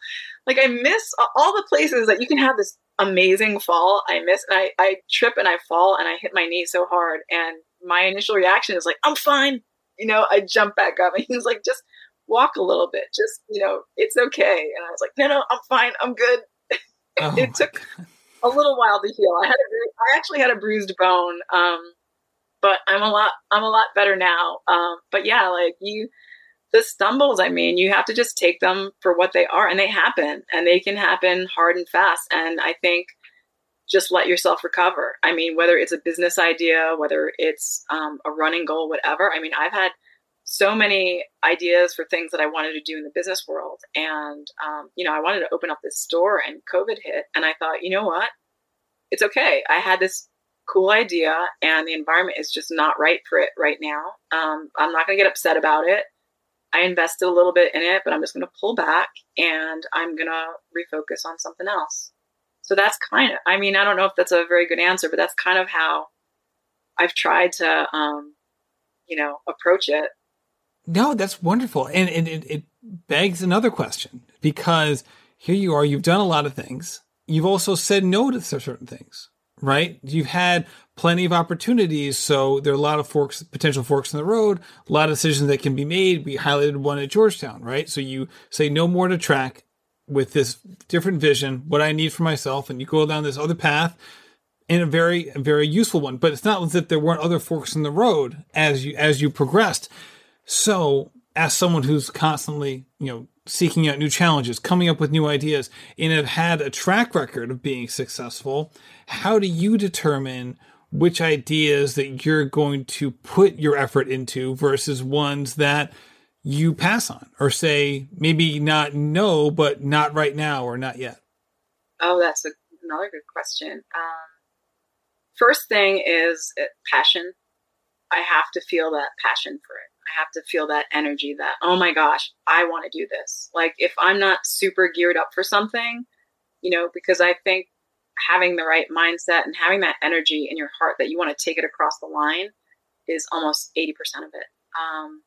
S3: Like I miss all the places that you can have this amazing fall. I miss and I, I trip and I fall and I hit my knee so hard. And my initial reaction is like, I'm fine. You know, I jump back up and he's like, just walk a little bit. Just, you know, it's okay. And I was like, no, no, I'm fine. I'm good. Oh it took God. a little while to heal. I had a, I actually had a bruised bone. Um, but I'm a lot, I'm a lot better now. Um, but yeah, like you, the stumbles, I mean, you have to just take them for what they are, and they happen, and they can happen hard and fast. And I think just let yourself recover. I mean, whether it's a business idea, whether it's um, a running goal, whatever. I mean, I've had so many ideas for things that I wanted to do in the business world. And, um, you know, I wanted to open up this store and COVID hit. And I thought, you know what? It's okay. I had this cool idea and the environment is just not right for it right now. Um, I'm not going to get upset about it. I invested a little bit in it, but I'm just going to pull back and I'm going to refocus on something else. So that's kind of, I mean, I don't know if that's a very good answer, but that's kind of how I've tried to, um, you know, approach it.
S2: No, that's wonderful. And, and it, it begs another question because here you are, you've done a lot of things. You've also said no to certain things, right? You've had plenty of opportunities. So there are a lot of forks, potential forks in the road, a lot of decisions that can be made. We highlighted one at Georgetown, right? So you say no more to track with this different vision, what I need for myself, and you go down this other path and a very, very useful one. But it's not as if there weren't other forks in the road as you, as you progressed. So as someone who's constantly, you know, seeking out new challenges, coming up with new ideas, and have had a track record of being successful, how do you determine which ideas that you're going to put your effort into versus ones that you pass on or say maybe not no, but not right now or not yet?
S3: Oh, that's a, another good question. Um, first thing is uh, passion. I have to feel that passion for it. I have to feel that energy that, oh my gosh, I want to do this. Like if I'm not super geared up for something, you know, because I think having the right mindset and having that energy in your heart that you want to take it across the line is almost 80% of it. Um,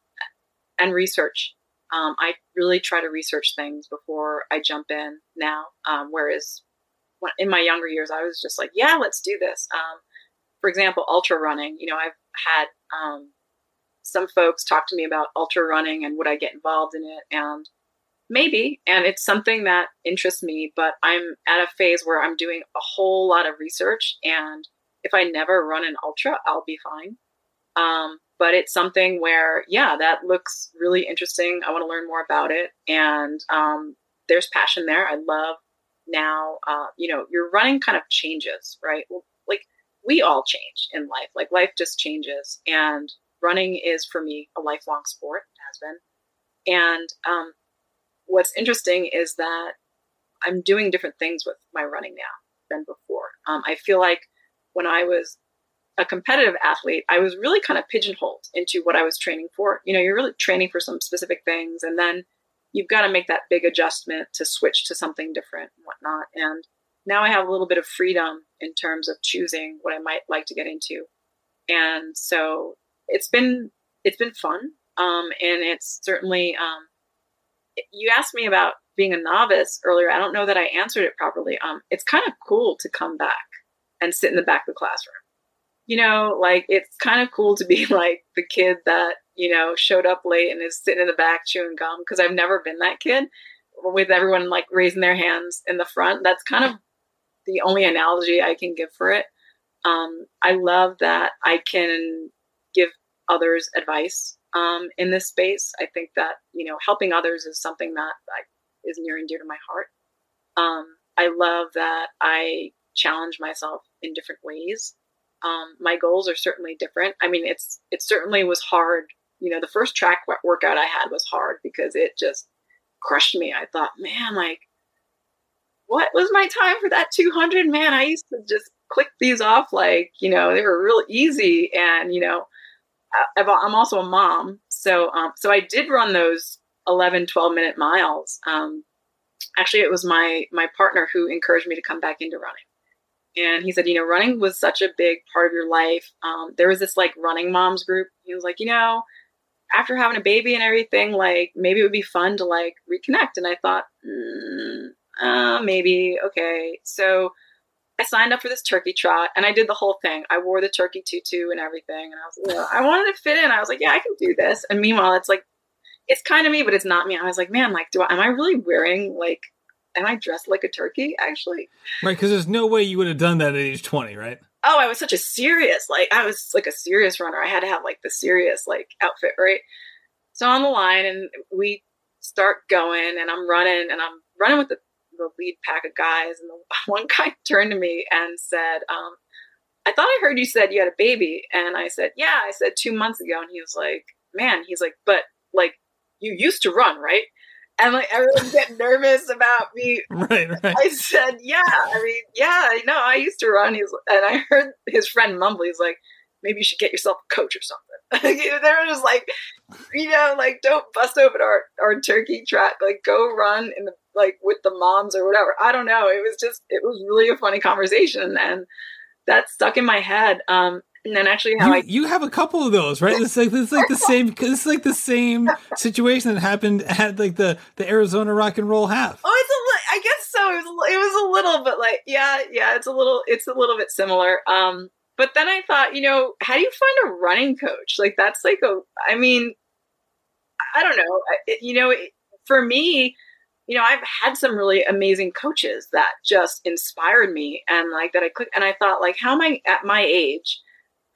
S3: and research. Um, I really try to research things before I jump in now. Um, whereas in my younger years, I was just like, yeah, let's do this. Um, for example, ultra running, you know, I've had um, some folks talk to me about ultra running and would I get involved in it? And maybe and it's something that interests me but i'm at a phase where i'm doing a whole lot of research and if i never run an ultra i'll be fine. Um, but it's something where yeah that looks really interesting. I want to learn more about it and um, there's passion there. I love now uh, you know your running kind of changes right? Like we all change in life. Like life just changes and running is for me a lifelong sport has been and um, what's interesting is that I'm doing different things with my running now than before. Um, I feel like when I was a competitive athlete, I was really kind of pigeonholed into what I was training for. You know, you're really training for some specific things, and then you've got to make that big adjustment to switch to something different and whatnot. And now I have a little bit of freedom in terms of choosing what I might like to get into. And so it's been it's been fun, um, and it's certainly um, you asked me about being a novice earlier. I don't know that I answered it properly. Um, it's kind of cool to come back and sit in the back of the classroom. You know, like it's kind of cool to be like the kid that, you know, showed up late and is sitting in the back chewing gum because I've never been that kid with everyone like raising their hands in the front. That's kind of the only analogy I can give for it. Um, I love that I can give others advice um, in this space. I think that you know helping others is something that I, is near and dear to my heart. Um, I love that I challenge myself in different ways. Um, my goals are certainly different. I mean, it's it certainly was hard. You know, the first track workout I had was hard because it just crushed me. I thought, man, like, what was my time for that 200? Man, I used to just click these off like, you know, they were real easy. And, you know, I'm also a mom, so um, so I did run those 11, 12 minute miles. Um, actually, it was my my partner who encouraged me to come back into running, and he said, you know, running was such a big part of your life. Um, there was this like running moms group. He was like, you know, after having a baby and everything, like maybe it would be fun to like reconnect. And I thought, mm, uh, maybe okay. So I signed up for this turkey trot and I did the whole thing. I wore the turkey tutu and everything. And I was like, I wanted to fit in. I was like, yeah, I can do this. And meanwhile, it's like, it's kind of me, but it's not me. I was like, man, like, do I, am I really wearing like, am I dressed like a turkey actually?
S2: Right. Cause there's no way you would have done that at age 20, right?
S3: Oh, I was such a serious, like, I was like a serious runner. I had to have like the serious like outfit, right? So on the line and we start going and I'm running and I'm running with the the lead pack of guys, and the one guy turned to me and said, um, "I thought I heard you said you had a baby," and I said, "Yeah." I said two months ago, and he was like, man, he's like, but like you used to run, right? And like everyone's getting nervous about me.
S2: Right, right.
S3: I said, yeah. I mean, yeah, I know. I used to run. He's and I heard his friend mumble. He's like, maybe you should get yourself a coach or something. they were just like, you know, like don't bust open our our turkey track. Like go run in the like with the moms or whatever. I don't know. It was just it was really a funny conversation and that stuck in my head. Um, and then actually how
S2: you,
S3: I
S2: you have a couple of those, right? It's like it's like the same. It's like the same situation that happened at like the the Arizona Rock and Roll half.
S3: Oh, it's a li- I guess so. It was a, it was a little, but like yeah, yeah, it's a little it's a little bit similar. Um, but then I thought, you know, how do you find a running coach? Like that's like a. I mean, I don't know. It, you know, it, for me, you know, I've had some really amazing coaches that just inspired me and like that I click and I thought like how am I at my age?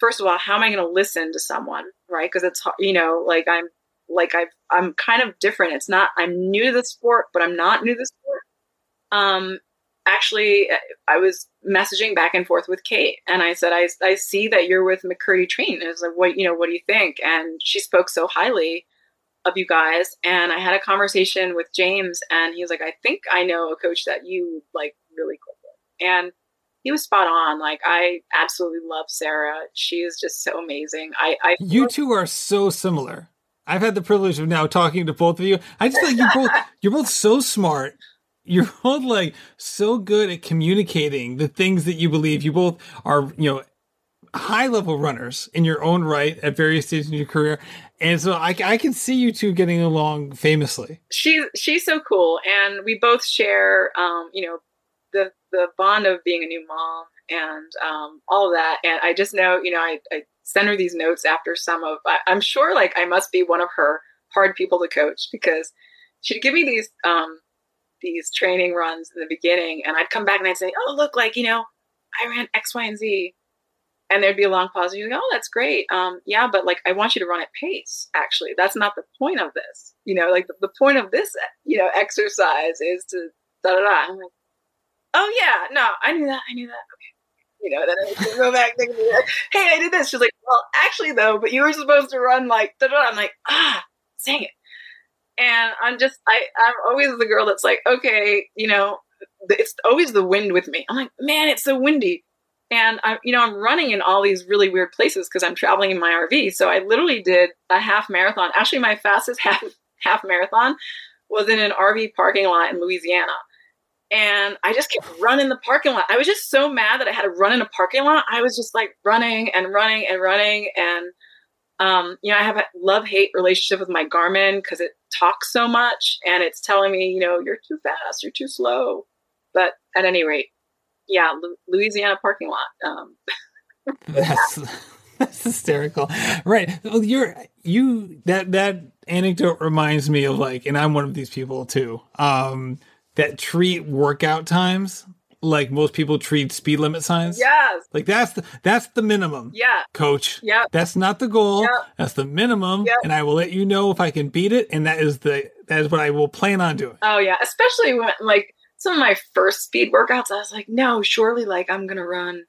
S3: First of all, how am I going to listen to someone, right? Because it's you know, like I'm like I've I'm kind of different. It's not I'm new to the sport, but I'm not new to the sport. Um actually I was messaging back and forth with Kate and I said I I see that you're with McKirdy Train. And I was like what you know, what do you think? And she spoke so highly of you guys and I had a conversation with James and he was like I think I know a coach that you like really click with. And he was spot on. Like I absolutely love Sarah. She is just so amazing. I, I
S2: You two are so similar. I've had the privilege of now talking to both of you. I just like you're both you're both so smart. You're both like so good at communicating the things that you believe. You both are, you know, high level runners in your own right at various stages in your career. And so I, I can see you two getting along famously.
S3: She's she's so cool, and we both share, um, you know, the the bond of being a new mom and um, all of that. And I just know, you know, I, I send her these notes after some of. I, I'm sure, like, I must be one of her hard people to coach because she'd give me these um, these training runs in the beginning, and I'd come back and I'd say, "Oh, look, like you know, I ran X, Y, and Z." and there'd be a long pause. And you go, "Oh, that's great. Um, yeah, but like, I want you to run at pace. Actually, that's not the point of this. You know, like the, the point of this, you know, exercise is to da da da." I'm like, "Oh yeah, no, I knew that. I knew that. Okay." You know, then I go back thinking, like, "Hey, I did this." She's like, "Well, actually, though, but you were supposed to run like da da." I'm like, "Ah, dang it." And I'm just, I, I'm always the girl that's like, okay, you know, it's always the wind with me. I'm like, man, it's so windy and I, you know, I'm running in all these really weird places because I'm traveling in my RV. So I literally did a half marathon. Actually, my fastest half half marathon was in an RV parking lot in Louisiana. And I just kept running the parking lot. I was just so mad that I had to run in a parking lot. I was just like running and running and running. And, um, you know, I have a love hate relationship with my Garmin because it talks so much and it's telling me, you know, you're too fast, you're too slow. But at any rate, yeah, Louisiana parking lot. Um.
S2: that's that's hysterical, right? Well, you're you that that anecdote reminds me of like, and I'm one of these people too. Um, that treat workout times like most people treat speed limit signs.
S3: Yes.
S2: Like that's the that's the minimum.
S3: Yeah.
S2: Coach.
S3: Yeah.
S2: That's not the goal.
S3: Yep.
S2: That's the minimum.
S3: Yep.
S2: And I will let you know if I can beat it. And that is the that is what I will plan on doing.
S3: Oh yeah. Especially when like some of my first speed workouts, I was like, no, surely like I'm gonna run,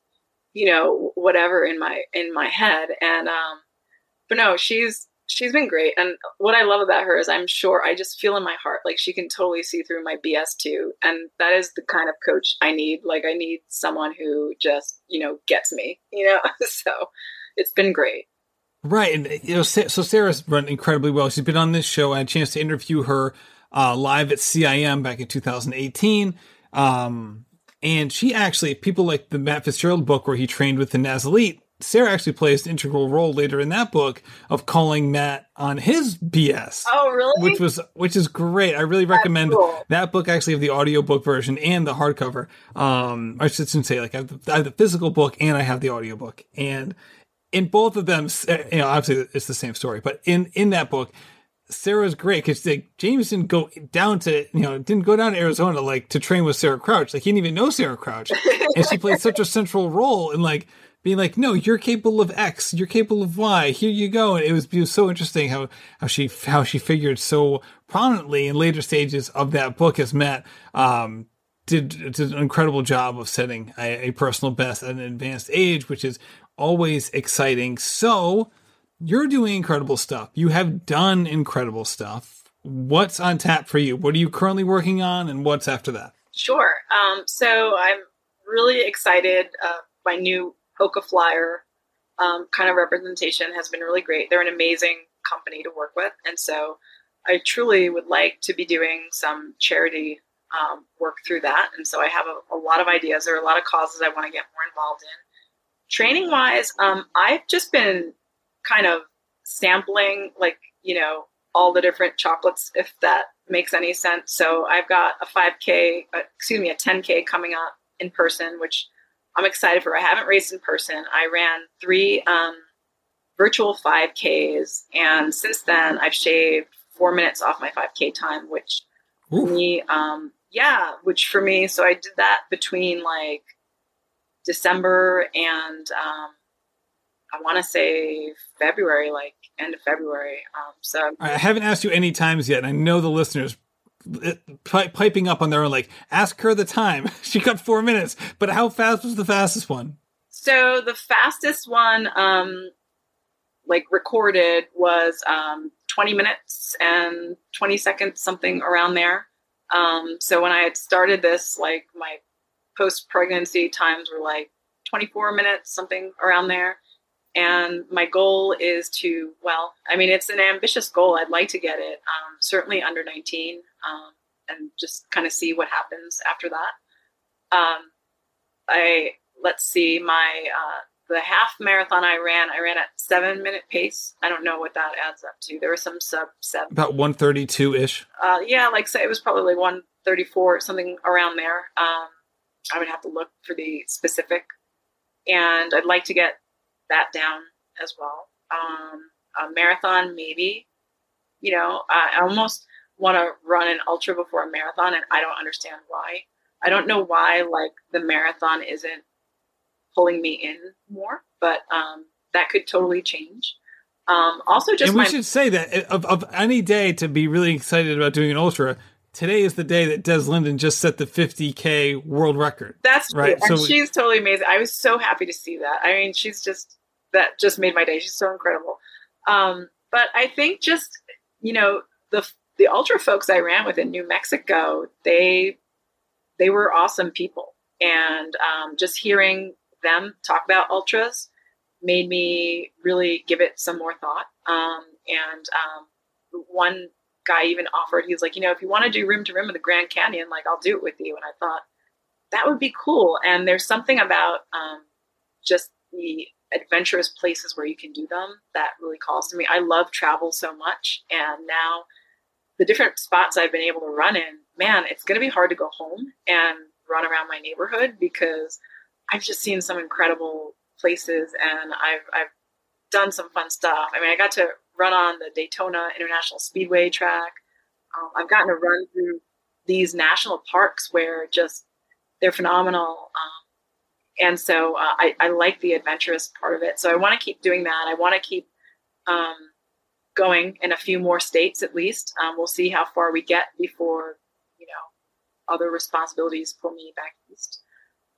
S3: you know, whatever in my in my head. And um but no, she's she's been great. And what I love about her is I'm sure I just feel in my heart like she can totally see through my BS too. And that is the kind of coach I need. Like I need someone who just, you know, gets me, you know? so it's been great.
S2: Right. And you know, so Sarah's run incredibly well. She's been on this show. I had a chance to interview her uh, live at CIM back in 2018. Um, and she actually, people like the Matt Fitzgerald book where he trained with the Naz Elite, Sarah actually plays an integral role later in that book of calling Matt on his BS.
S3: Oh, really?
S2: Which was which is great. I really recommend cool. that book. Actually, have the audiobook version and the hardcover. Um, I shouldn't say like I have, the, I have the physical book and I have the audiobook. And in both of them, you know, obviously it's the same story, but in in that book, Sarah's great because James didn't go down to you know didn't go down to Arizona like to train with Sarah Crouch. Like he didn't even know Sarah Crouch. And she played such a central role in like being like no you're capable of X you're capable of Y here you go. And it was, it was so interesting how how she how she figured so prominently in later stages of that book as Matt um, did did an incredible job of setting a, a personal best at an advanced age which is always exciting. So You're doing incredible stuff. You have done incredible stuff. What's on tap for you? What are you currently working on, and what's after that?
S3: Sure. Um, so I'm really excited. Uh, my new Hoka Flyer um, kind of representation has been really great. They're an amazing company to work with, and so I truly would like to be doing some charity um, work through that. And so I have a, a, lot of ideas. There are a lot of causes I want to get more involved in. Training wise, um, I've just been kind of sampling, like, you know, all the different chocolates, if that makes any sense. So I've got a 5K, uh, excuse me, a 10K coming up in person, which I'm excited for. I haven't raced in person. I ran three um, virtual 5Ks, and since then I've shaved four minutes off my 5K time, which Ooh. for me, um, yeah, which for me, so I did that between like December and um, I want to say February, like end of February. Um, so
S2: I haven't asked you any times yet, and I know the listeners piping up on their own, like, ask her the time. she got four minutes, but how fast was the fastest one?
S3: So the fastest one, um, like recorded, was um, 20 minutes and 20 seconds, something around there. Um, so when I had started this, like my post pregnancy times were like 24 minutes, something around there. And my goal is to, well, I mean, it's an ambitious goal. I'd like to get it um, certainly under 19 um, and just kind of see what happens after that. Um, I, let's see, my uh, the half marathon I ran, I ran at seven minute pace. I don't know what that adds up to. There was some sub seven.
S2: About 132 ish.
S3: Uh, yeah, like say it was probably like 134, something around there. Um, I would have to look for the specific. And I'd like to get that down as well. Um, a marathon, maybe. You know, I almost want to run an ultra before a marathon, and I don't understand why. I don't know why, like, the marathon isn't pulling me in more, but um, that could totally change. Um, also, just
S2: and we my- should say that eh, of, of any day to be really excited about doing an ultra, today is the day that Des Linden just set the 50k world record.
S3: That's right. True. And so she's totally amazing. I was so happy to see that. I mean, she's just that just made my day. She's so incredible. Um, but I think just you know the the ultra folks I ran with in New Mexico, they they were awesome people, and um, just hearing them talk about ultras made me really give it some more thought. Um, and um, one guy even offered, he was like, you know, if you want to do rim to rim of the Grand Canyon, like I'll do it with you. And I thought that would be cool. And there's something about um, just the adventurous places where you can do them that really calls to me. I love travel so much. And now the different spots I've been able to run in, man, it's going to be hard to go home and run around my neighborhood because – I've just seen some incredible places and I've, I've done some fun stuff. I mean, I got to run on the Daytona International Speedway track. Um, I've gotten to run through these national parks where just they're phenomenal. Um, and so uh, I, I, like the adventurous part of it. So I want to keep doing that. I want to keep um, going in a few more states at least. Um, we'll see how far we get before, you know, other responsibilities pull me back east.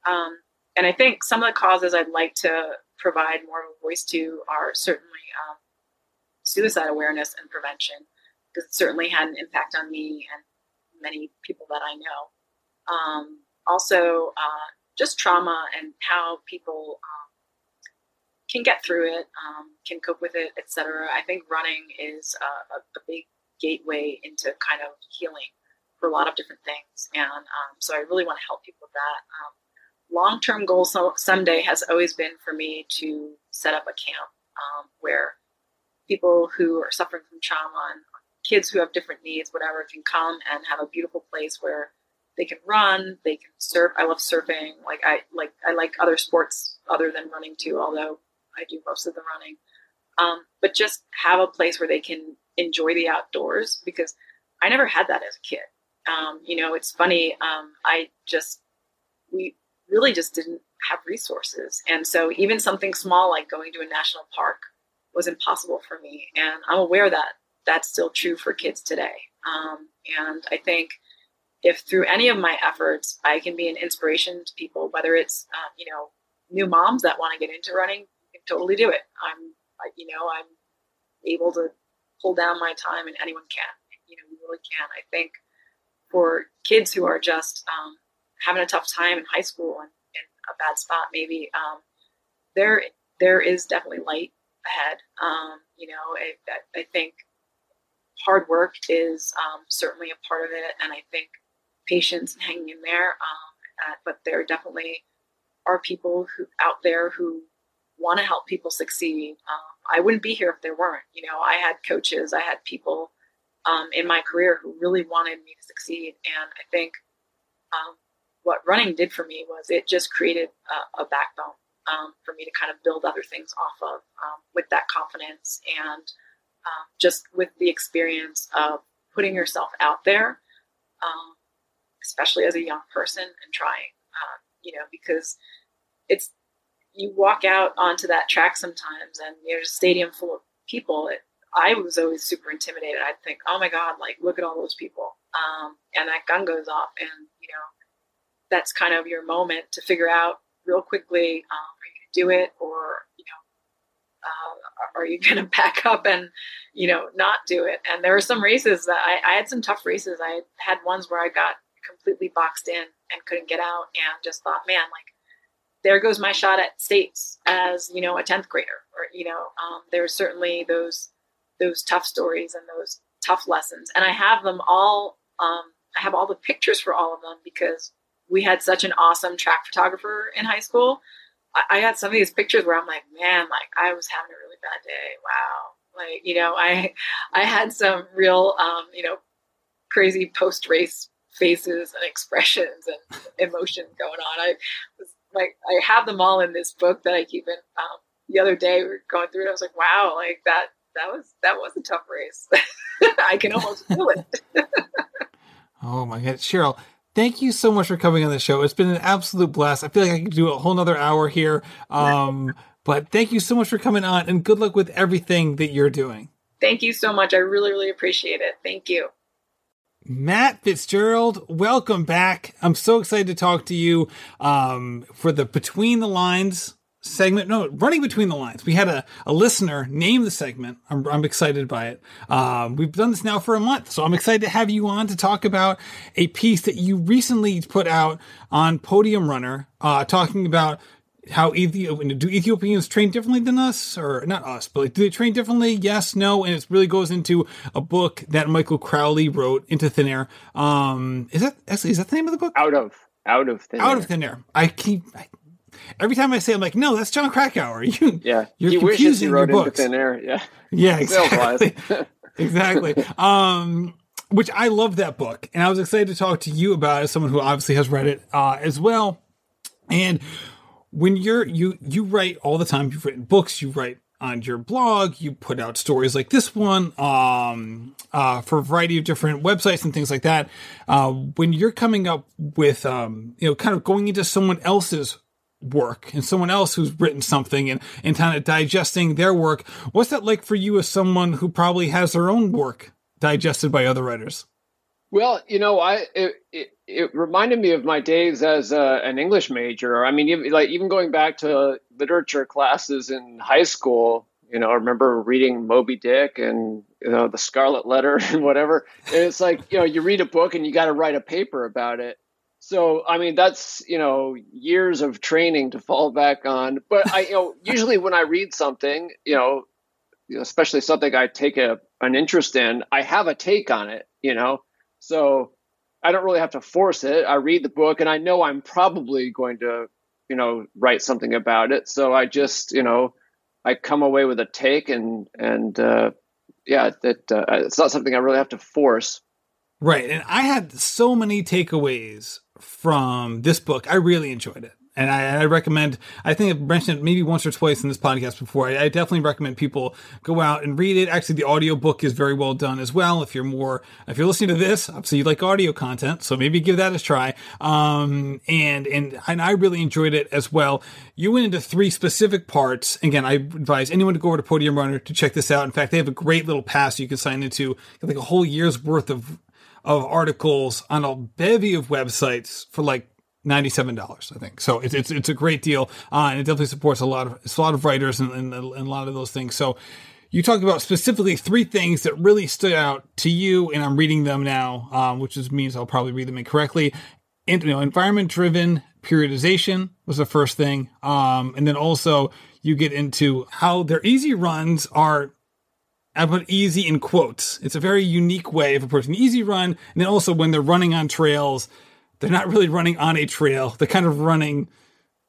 S3: Um, and I think some of the causes I'd like to provide more of a voice to are certainly um, suicide awareness and prevention, because it certainly had an impact on me and many people that I know. Um, also, uh, just trauma and how people um, can get through it, um, can cope with it, etc. I think running is a, a, big gateway into kind of healing for a lot of different things, and um, so I really want to help people with that. Um, long term goal so, someday has always been for me to set up a camp um, where people who are suffering from trauma and kids who have different needs, whatever, can come and have a beautiful place where they can run, they can surf. I love surfing. Like I like I like other sports other than running too, although I do most of the running. Um, but just have a place where they can enjoy the outdoors because I never had that as a kid. Um, you know, it's funny. Um, I just we really just didn't have resources. And so even something small like going to a national park was impossible for me. And I'm aware that that's still true for kids today. Um, and I think if through any of my efforts I can be an inspiration to people, whether it's uh, you know new moms that want to get into running, you can totally do it. I'm you know I'm able to pull down my time, and anyone can. You know, we really can. I think for kids who are just um, having a tough time in high school and in a bad spot, maybe um, there there is definitely light ahead. Um, you know, I, I, think hard work is um, certainly a part of it, and I think patience and hanging in there. Um, uh, but there definitely are people who out there who want to help people succeed. Um, I wouldn't be here if there weren't. You know, I had coaches, I had people um, in my career who really wanted me to succeed, and I think um, what running did for me was it just created a, a backbone um, for me to kind of build other things off of um, with that confidence and um, just with the experience of putting yourself out there, um, especially as a young person and trying, uh, you know, because it's you walk out onto that track sometimes and there's a stadium full of people. It, I was always super intimidated. I'd think, oh my God, like look at all those people. Um, and that gun goes off and, you know, that's kind of your moment to figure out real quickly, um, do it or, you know, uh, are you going to back up and, you know, not do it? And there were some races that I, I had some tough races. I had ones where I got completely boxed in and couldn't get out and just thought, man, like there goes my shot at states as you know a 10th grader or you know um, there's certainly those those tough stories and those tough lessons and i have them all um, i have all the pictures for all of them because we had such an awesome track photographer in high school I, got some of these pictures where i'm like man like i was having a really bad day wow like you know i i had some real um, you know crazy post race faces and expressions and emotion going on i was like I have them all in this book that I keep in. Um, the other day we were going through it. I was like, wow, like that that was that was a tough race. I can almost feel it.
S2: oh my god, Cheryl. Thank you so much for coming on the show. It's been an absolute blast. I feel like I could do a whole nother hour here. Um, but thank you so much for coming on and good luck with everything that you're doing.
S3: Thank you so much. I really, really appreciate it. Thank you.
S2: Matt Fitzgerald, welcome back. I'm so excited to talk to you um, for the Between the Lines segment. No, running between the lines. We had a, a listener name the segment. I'm, I'm excited by it. Um, we've done this now for a month, so I'm excited to have you on to talk about a piece that you recently put out on Podium Runner, uh, talking about how Ethiopia, do Ethiopians train differently than us or not us, but like, do they train differently? Yes, no. And it really goes into a book that Michael Crawley wrote into thin air. Um, is that actually, is that the name of the book?
S4: Out of, out of
S2: thin out air. of thin air. I keep, I, every time I say, I'm like, no, that's Jon Krakauer. You,
S4: yeah.
S2: You're
S4: he
S2: confusing
S4: he wrote
S2: your books.
S4: Into thin air. Yeah.
S2: Yeah, exactly. exactly. Um, which I love that book. And I was excited to talk to you about it as someone who obviously has read it, uh, as well. And when you're you you write all the time you've written books you write on your blog you put out stories like this one um, uh, for a variety of different websites and things like that uh, when you're coming up with um, you know kind of going into someone else's work and someone else who's written something and, and kind of digesting their work what's that like for you as someone who probably has their own work digested by other writers
S4: well, you know, I it, it, it reminded me of my days as uh, an English major. I mean, even, like even going back to literature classes in high school. You know, I remember reading Moby Dick and you know the Scarlet Letter and whatever. And it's like you know, you read a book and you got to write a paper about it. So I mean, that's you know years of training to fall back on. But I you know usually when I read something, you know, especially something I take a an interest in, I have a take on it. You know so I don't really have to force it. I read the book and I know I'm probably going to, you know, write something about it. So I just, you know, I come away with a take and, and, uh, yeah, that uh, it's not something I really have to force.
S2: Right. And I had so many takeaways from this book. I really enjoyed it and I, I, recommend. I think I've mentioned maybe once or twice in this podcast before. I, I, definitely recommend people go out and read it. Actually, the audiobook is very well done as well. If you're more, if you're listening to this, obviously you like audio content, so maybe give that a try. Um, and and and I really enjoyed it as well. You went into three specific parts. Again, I advise anyone to go over to Podium Runner to check this out. In fact, they have a great little pass you can sign into, like a whole year's worth of of articles on a bevy of websites for like $97 i think so it's, it's, it's a great deal uh, and it definitely supports a lot of it's a lot of writers and, and, and, a lot of those things so you talked about specifically three things that really stood out to you, and I'm reading them now, um, which is, means I'll probably read them incorrectly. And, you know, environment driven periodization was the first thing, um, and then also you get into how their easy runs are. I put easy in quotes. It's a very unique way of approaching the easy run, and then also when they're running on trails, they're not really running on a trail. They're kind of running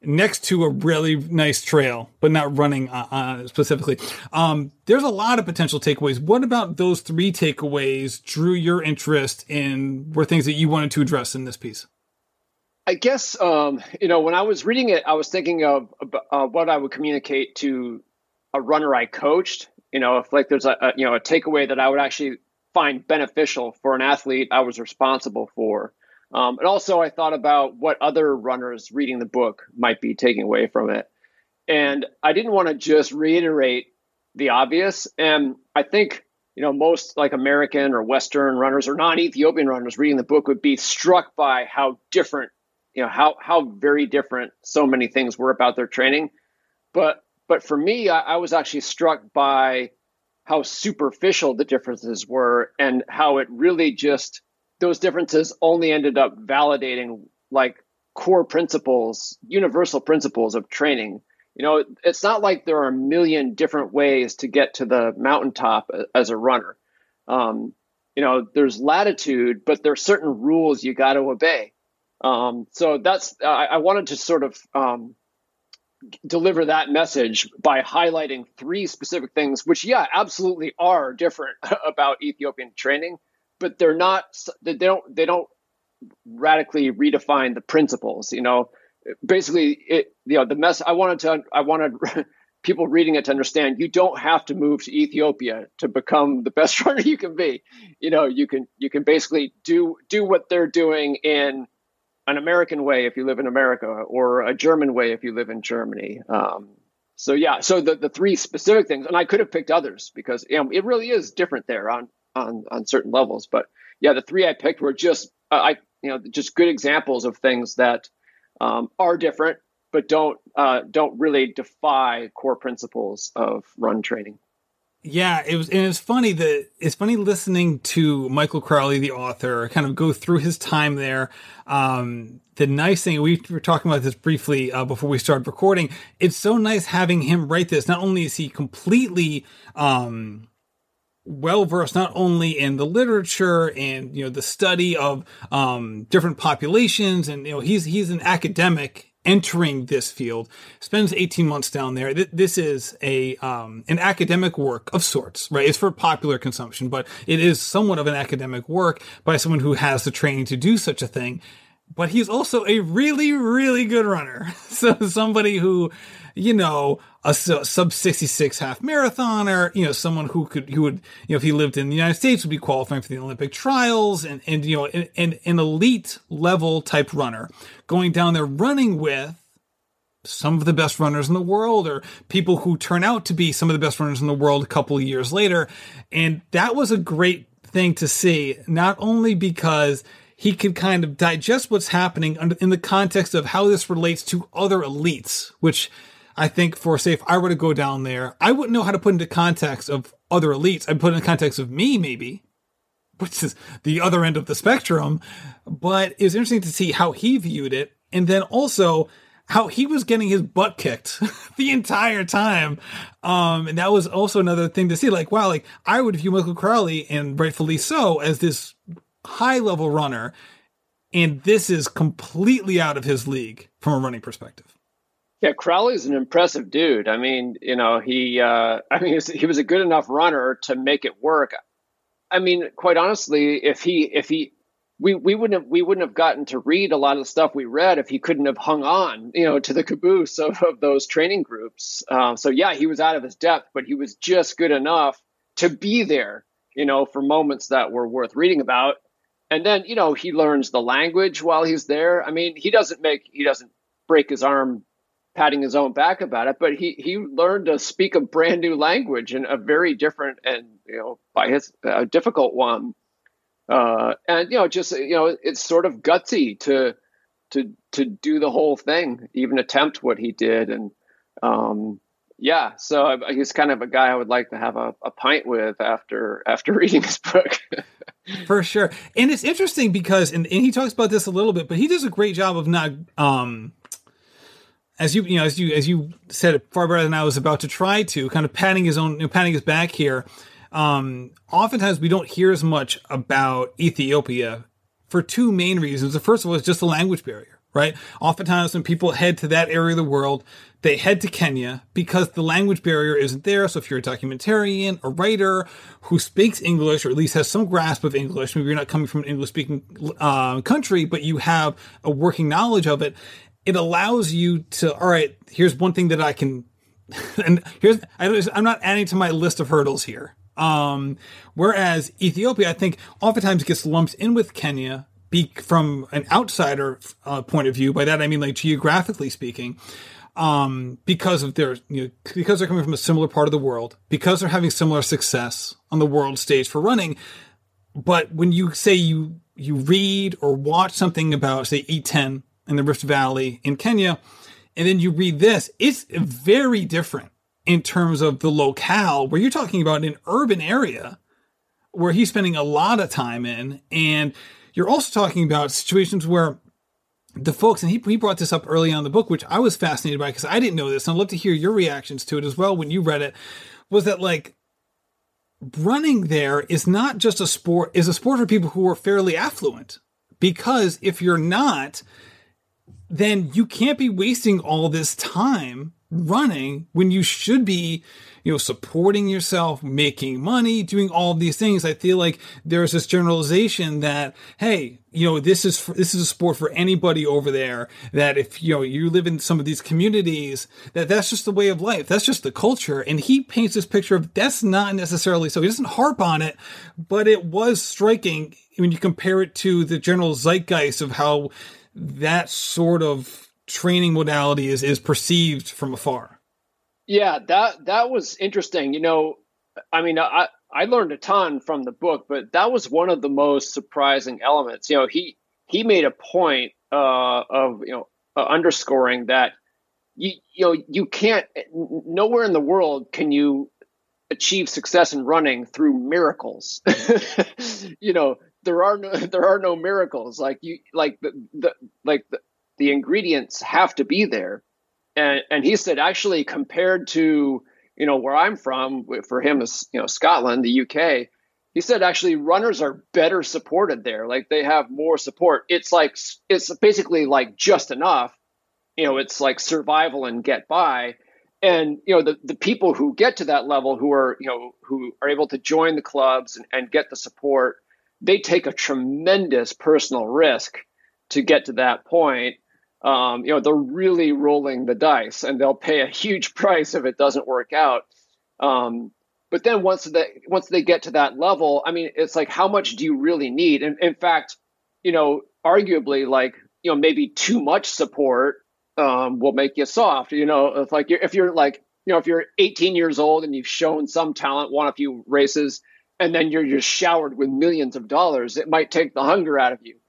S2: next to a really nice trail, but not running uh, uh, specifically. Um, there's a lot of potential takeaways. What about those three takeaways drew your interest in were things that you wanted to address in this piece?
S4: I guess um, you know when I was reading it, I was thinking of uh, what I would communicate to a runner I coached. You know, if like there's a, a you know a takeaway that I would actually find beneficial for an athlete I was responsible for. Um, and also, I thought about what other runners reading the book might be taking away from it. And I didn't want to just reiterate the obvious. And I think, you know, most like American or Western runners or non Ethiopian runners reading the book would be struck by how different, you know, how, how very different so many things were about their training. But, but for me, I, I was actually struck by how superficial the differences were and how it really just those differences only ended up validating like core principles, universal principles of training. You know, it's not like there are a million different ways to get to the mountaintop as a runner. Um, you know, there's latitude, but there's certain rules you got to obey. Um, so that's I, I, wanted to sort of um, deliver that message by highlighting three specific things, which yeah, absolutely are different about Ethiopian training but they're not they don't they don't radically redefine the principles you know? Basically it you know the mess i wanted to i wanted people reading it to understand you don't have to move to ethiopia to become the best runner you can be. You know you can you can basically do do what they're doing in an american way if you live in america or a german way if you live in germany um, so yeah so the, the three specific things and i could have picked others because you know, it really is different there on on on certain levels. But yeah, the three I picked were just uh, I you know just good examples of things that um, are different, but don't uh, don't really defy core principles of run training.
S2: Yeah, it was, and it's funny that it's funny listening to Michael Crawley, the author, kind of go through his time there. Um, the nice thing we were talking about this briefly uh, before we started recording. It's so nice having him write this. Not only is he completely um, well versed not only in the literature and you know the study of um, different populations, and you know he's he's an academic entering this field. Spends eighteen months down there. This is a um, an academic work of sorts, right? It's for popular consumption, but it is somewhat of an academic work by someone who has the training to do such a thing. But he's also a really, really good runner. So somebody who you know, a sub 66 half marathoner, you know, someone who could, who would, you know, if he lived in the United States would be qualifying for the Olympic trials and, and, you know, an, an, an elite level type runner going down there running with some of the best runners in the world or people who turn out to be some of the best runners in the world a couple of years later. And that was a great thing to see, not only because he could kind of digest what's happening in the context of how this relates to other elites, which I think for say if I were to go down there, I wouldn't know how to put into context of other elites. I'd put in the context of me maybe, which is the other end of the spectrum. But it was interesting to see how he viewed it, and then also how he was getting his butt kicked the entire time. Um, and that was also another thing to see. Like, wow, like I would view Michael Crawley, and rightfully so, as this high level runner, and this is completely out of his league from a running perspective.
S4: Yeah, Crawley's an impressive dude. I mean, you know, he, uh, I mean, he was a good enough runner to make it work. I mean, quite honestly, if he, if he, we, we wouldn't have, we wouldn't have gotten to read a lot of the stuff we read if he couldn't have hung on, you know, to the caboose of, of those training groups. Uh, so yeah, he was out of his depth, but he was just good enough to be there, you know, for moments that were worth reading about. And then, you know, he learns the language while he's there. I mean, he doesn't make, he doesn't break his arm patting his own back about it, but he he learned to speak a brand new language and a very different and you know by his uh, difficult one. Uh, and you know, just you know, it's sort of gutsy to to to do the whole thing, even attempt what he did, and um, yeah, so he's kind of a guy I would like to have a, a pint with after after reading his book.
S2: For sure, and it's interesting because and, and he talks about this a little bit, but he does a great job of not um as you you know as you as you said far better than I was about to try to kind of patting his own you know, patting his back here. Um, oftentimes we don't hear as much about Ethiopia for two main reasons. The first all is just the language barrier, right? Oftentimes when people head to that area of the world, they head to Kenya because the language barrier isn't there. So if you're a documentarian, a writer who speaks English or at least has some grasp of English, maybe you're not coming from an English speaking uh, country, but you have a working knowledge of it, it allows you to, all right, here's one thing that I can, and here's, I'm not adding to my list of hurdles here. Um, whereas Ethiopia, I think oftentimes gets lumped in with Kenya be from an outsider uh, point of view. By that, I mean like geographically speaking um, because of their, you know, because they're coming from a similar part of the world, because they're having similar success on the world stage for running. But when you say you you read or watch something about, say, Iten in the Rift Valley in Kenya, and then you read this, it's very different in terms of the locale where you're talking about an urban area where he's spending a lot of time in, and you're also talking about situations where the folks, and he, he brought this up early on in the book, which I was fascinated by because I didn't know this. And I'd love to hear your reactions to it as well when you read it. Was that like running there is not just a sport, is a sport for people who are fairly affluent. Because if you're not, then you can't be wasting all this time running when you should be you know, supporting yourself, making money, doing all these things. I feel like there's this generalization that, hey, you know, this is for, this is a sport for anybody over there. That if you know you live in some of these communities, that that's just the way of life. That's just the culture. And he paints this picture of that's not necessarily so. He doesn't harp on it, but it was striking when you compare it to the general zeitgeist of how that sort of training modality is is perceived from afar.
S4: Yeah, that that was interesting. You know, I mean, I I learned a ton from the book, but that was one of the most surprising elements. You know, he he made a point uh, of you know uh, underscoring that you you know you can't nowhere in the world can you achieve success in running through miracles. you know, there are no there are no miracles. Like you like the, the like the, the ingredients have to be there and and he said actually compared to you know where I'm from, for him is you know Scotland, the UK. He said actually runners are better supported there. Like they have more support. It's like it's basically like just enough. You know, it's like survival and get by. And you know the the people who get to that level, who are you know who are able to join the clubs and, and get the support, they take a tremendous personal risk to get to that point um, you know, they're really rolling the dice and they'll pay a huge price if it doesn't work out. Um, but then once they once they get to that level, I mean, it's like how much do you really need? And in fact, you know, arguably, like you know, maybe too much support um, will make you soft. You know, if like you're, if you're like you know, if you're 18 years old and you've shown some talent, won a few races, and then you're just showered with millions of dollars, it might take the hunger out of you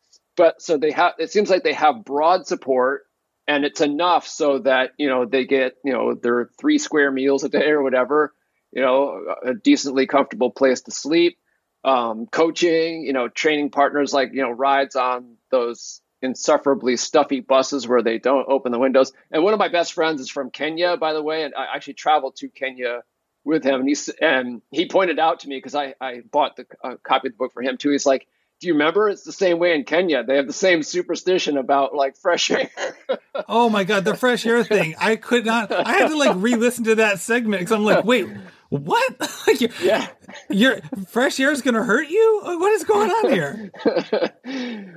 S4: but so they have it seems like they have broad support and it's enough so that you know they get you know their three square meals a day or whatever you know a decently comfortable place to sleep. Um, coaching you know training partners like you know rides on those insufferably stuffy buses where they don't open the windows. And one of my best friends is from kenya by the way and i actually traveled to kenya with him. And he, and he pointed out to me because I, I bought the uh, copy of the book for him too. He's like do you remember? It's the same way in Kenya. They have the same superstition about like fresh air.
S2: oh my god, the fresh air thing! I could not. I had to like re-listen to that segment because I'm like, wait, what? like you're, yeah, your fresh air is going to hurt you. What is going on
S4: here?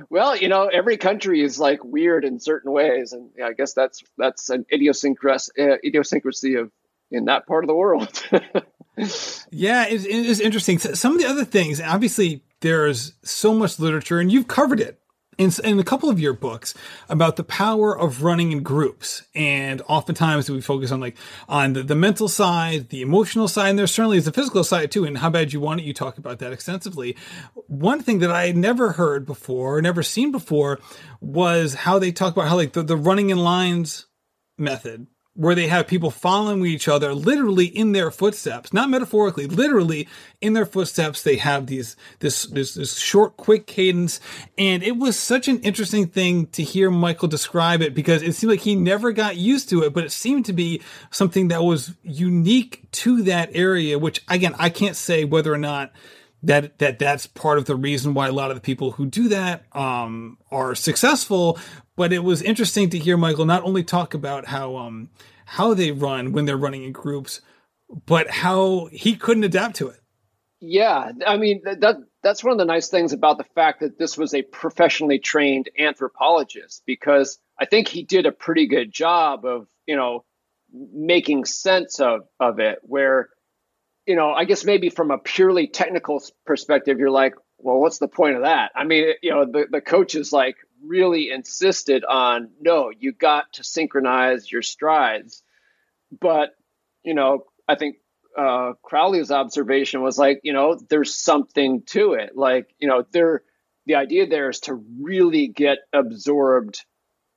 S4: well, you know, every country is like weird in certain ways, and yeah, I guess that's that's an idiosyncrasy, uh, idiosyncrasy of in that part of the world.
S2: yeah, it, it is interesting. Some of the other things, obviously, there's so much literature, and you've covered it in, in a couple of your books about the power of running in groups. And oftentimes we focus on like on the, the mental side, the emotional side, and there certainly is the physical side too. And how bad you want it, you talk about that extensively. One thing that I had never heard before, never seen before, was how they talk about how like the, the running in lines method where they have people following each other literally in their footsteps, not metaphorically, literally in their footsteps. They have these, this, this, this short, quick cadence. And it was such an interesting thing to hear Michael describe it because it seemed like he never got used to it, but it seemed to be something that was unique to that area, which again, I can't say whether or not that that that's part of the reason why a lot of the people who do that um, are successful. But it was interesting to hear Michael not only talk about how um, how they run when they're running in groups, but how he couldn't adapt to it.
S4: Yeah, I mean that that's one of the nice things about the fact that this was a professionally trained anthropologist because I think he did a pretty good job of you know making sense of of it where you know, I guess maybe from a purely technical perspective, you're like, well, what's the point of that? I mean, you know, the, the coach is like really insisted on, no, you got to synchronize your strides. But, you know, I think uh, Crawley's observation was like, you know, there's something to it. Like, you know, there, the idea there is to really get absorbed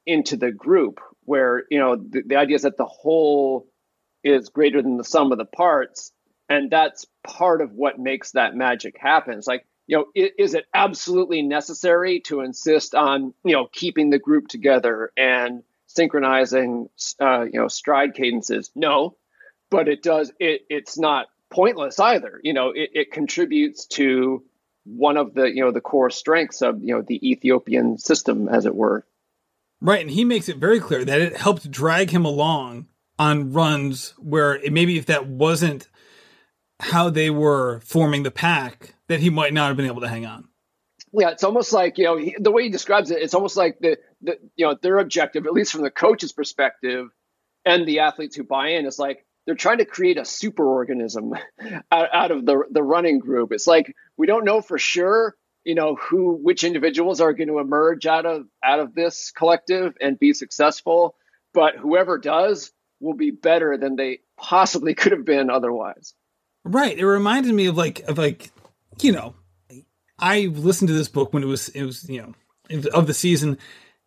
S4: into the group where, you know, the, the idea is that the whole is greater than the sum of the parts and that's part of what makes that magic happen it's like you know is, it absolutely necessary to insist on you know keeping the group together and synchronizing uh, you know stride cadences? No but it does it it's not pointless either. You know it, it contributes to one of the you know the core strengths of you know the ethiopian system as it were.
S2: Right and he makes it very clear that it helped drag him along on runs where it, maybe if that wasn't how they were forming the pack that he might not have been able to hang on.
S4: Yeah, it's almost like you know he, the way he describes it. It's almost like the, the you know their objective, at least from the coach's perspective, and the athletes who buy in, is like they're trying to create a super organism out, out of the the running group. It's like we don't know for sure, you know, who which individuals are going to emerge out of out of this collective and be successful, but whoever does will be better than they possibly could have been otherwise.
S2: Right. It reminded me of like of like you know, I listened to this book when it was it was you know of the season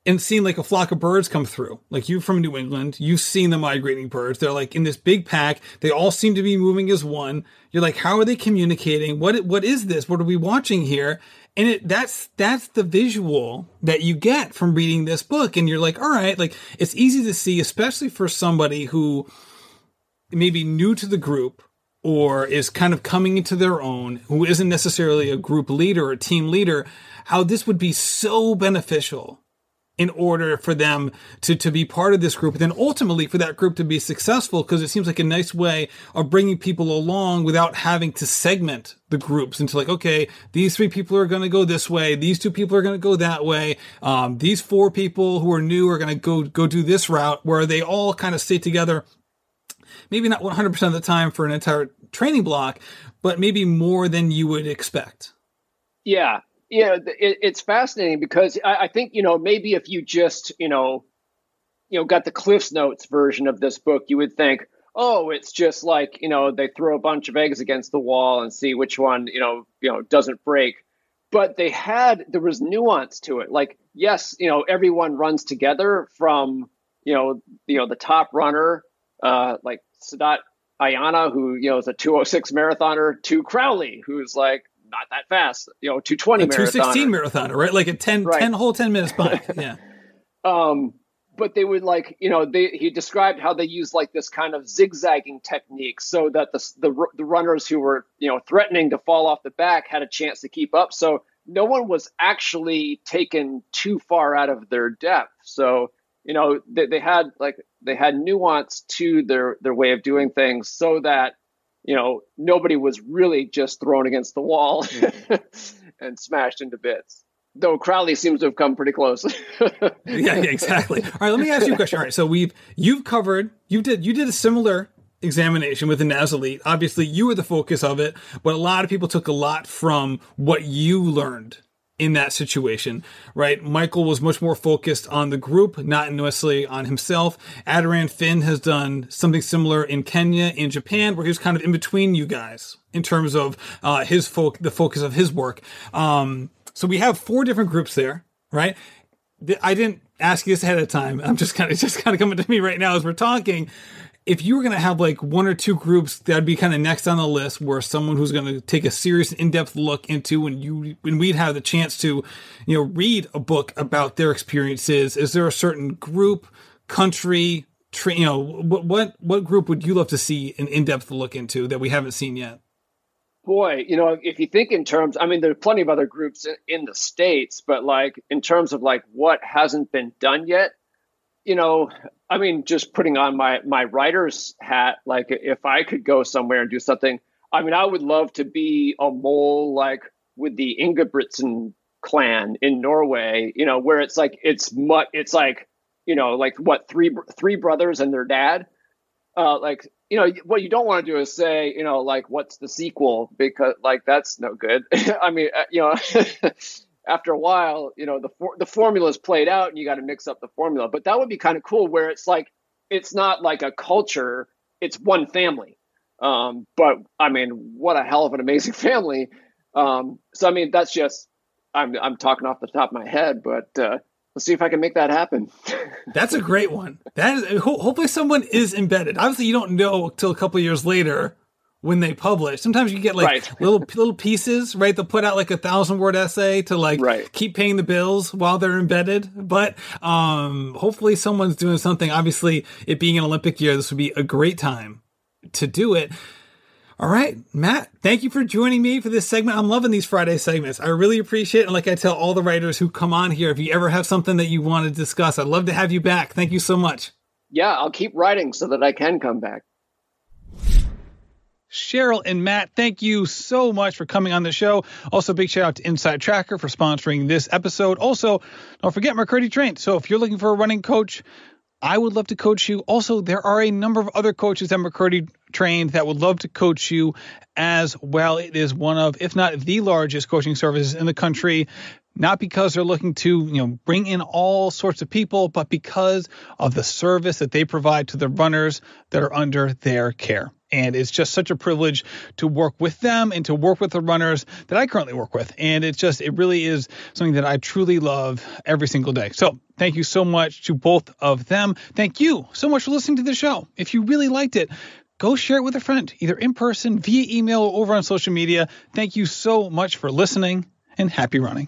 S2: and seen like a flock of birds come through. Like you from New England, you've seen the migrating birds. They're like in this big pack. They all seem to be moving as one. You're like, how are they communicating? What what is this? What are we watching here? And it that's that's the visual that you get from reading this book. And you're like, all right, like it's easy to see, especially for somebody who may be new to the group or is kind of coming into their own, who isn't necessarily a group leader or team leader, how this would be so beneficial in order for them to, to be part of this group and then ultimately for that group to be successful because it seems like a nice way of bringing people along without having to segment the groups into like okay these three people are going to go this way these two people are going to go that way um, these four people who are new are going to go go do this route where they all kind of stay together maybe not 100% of the time for an entire training block, but maybe more than you would expect.
S4: Yeah. Yeah. It, it's fascinating because I, I think, you know, maybe if you just, you know, you know, got the Cliff's Notes version of this book, you would think, oh, it's just like, you know, they throw a bunch of eggs against the wall and see which one, you know, you know, doesn't break. But they had there was nuance to it. Like, yes, you know, everyone runs together from, you know, you know, the top runner, uh, like Tsedat Ayana, who you know is a 206 marathoner, to Crawley, who's like not that fast, you know, 220 a
S2: 216 marathoner, right? Like a 10, right. 10 whole 10 minutes bike. Yeah.
S4: um, but they would like, you know, they he described how they use like this kind of zigzagging technique so that the, the the runners who were you know threatening to fall off the back had a chance to keep up. So no one was actually taken too far out of their depth. So you know they, they had like they had nuance to their their way of doing things so that you know nobody was really just thrown against the wall mm-hmm. and smashed into bits. Though Crawley seems to have come pretty close.
S2: Yeah, yeah exactly. All right let me ask you a question. All right so we've you've covered you did you did a similar examination with the NAZ Elite. Obviously, you were the focus of it, but a lot of people took a lot from what you learned in that situation, right? Michael was much more focused on the group, not necessarily on himself. Adharanand Finn has done something similar in Kenya, in Japan, where he was kind of in between you guys in terms of uh, his folk, the focus of his work. Um, so we have four different groups there, right? I didn't ask you this ahead of time. I'm just kind of just kind of coming to me right now as we're talking. If you were going to have like one or two groups that'd be kind of next on the list, where someone who's going to take a serious, in-depth look into, and you, when we'd have the chance to, you know, read a book about their experiences, is there a certain group, country, tra- you know, what what what group would you love to see an in-depth look into that we haven't seen yet?
S4: Boy, you know, if you think in terms, I mean, there are plenty of other groups in, in the states, but like in terms of like what hasn't been done yet, you know, I mean, just putting on my my writer's hat, like if I could go somewhere and do something, I mean, I would love to be a mole like with the Ingebrigtsen clan in Norway, you know, where it's like it's much, it's like you know, like what three three brothers and their dad, uh, like you know what you don't want to do is say you know like what's the sequel? Because like that's no good. I mean uh, you know after a while you know the for- the formula's played out and you got to mix up the formula but that would be kind of cool where it's like it's not like a culture it's one family um, but i mean what a hell of an amazing family um, so i mean that's just i'm i'm talking off the top of my head but uh, let's see if I can make that happen.
S2: That's a great one. That is hopefully someone is embedded. Obviously, you don't know until a couple years later when they publish. Sometimes you get like right. little little pieces, right? They'll put out like a thousand word essay to like right. keep paying the bills while they're embedded. But um, hopefully, someone's doing something. Obviously, it being an Olympic year, this would be a great time to do it. All right, Matt, thank you for joining me for this segment. I'm loving these Friday segments. I really appreciate it. And like I tell all the writers who come on here, if you ever have something that you want to discuss, I'd love to have you back. Thank you so much.
S4: Yeah, I'll keep writing so that I can come back.
S2: Cheryl and Matt, thank you so much for coming on the show. Also, big shout out to InsideTracker for sponsoring this episode. Also, don't forget McKirdy Trained. So if you're looking for a running coach, I would love to coach you. Also, there are a number of other coaches at McKirdy trained that would love to coach you as well. It is one of, if not the largest coaching services in the country. Not because they're looking to, you know, bring in all sorts of people, but because of the service that they provide to the runners that are under their care. And it's just such a privilege to work with them and to work with the runners that I currently work with. And it's just, it really is something that I truly love every single day. So thank you so much to both of them. Thank you so much for listening to the show. If you really liked it, go share it with a friend, either in person, via email, or over on social media. Thank you so much for listening and happy running.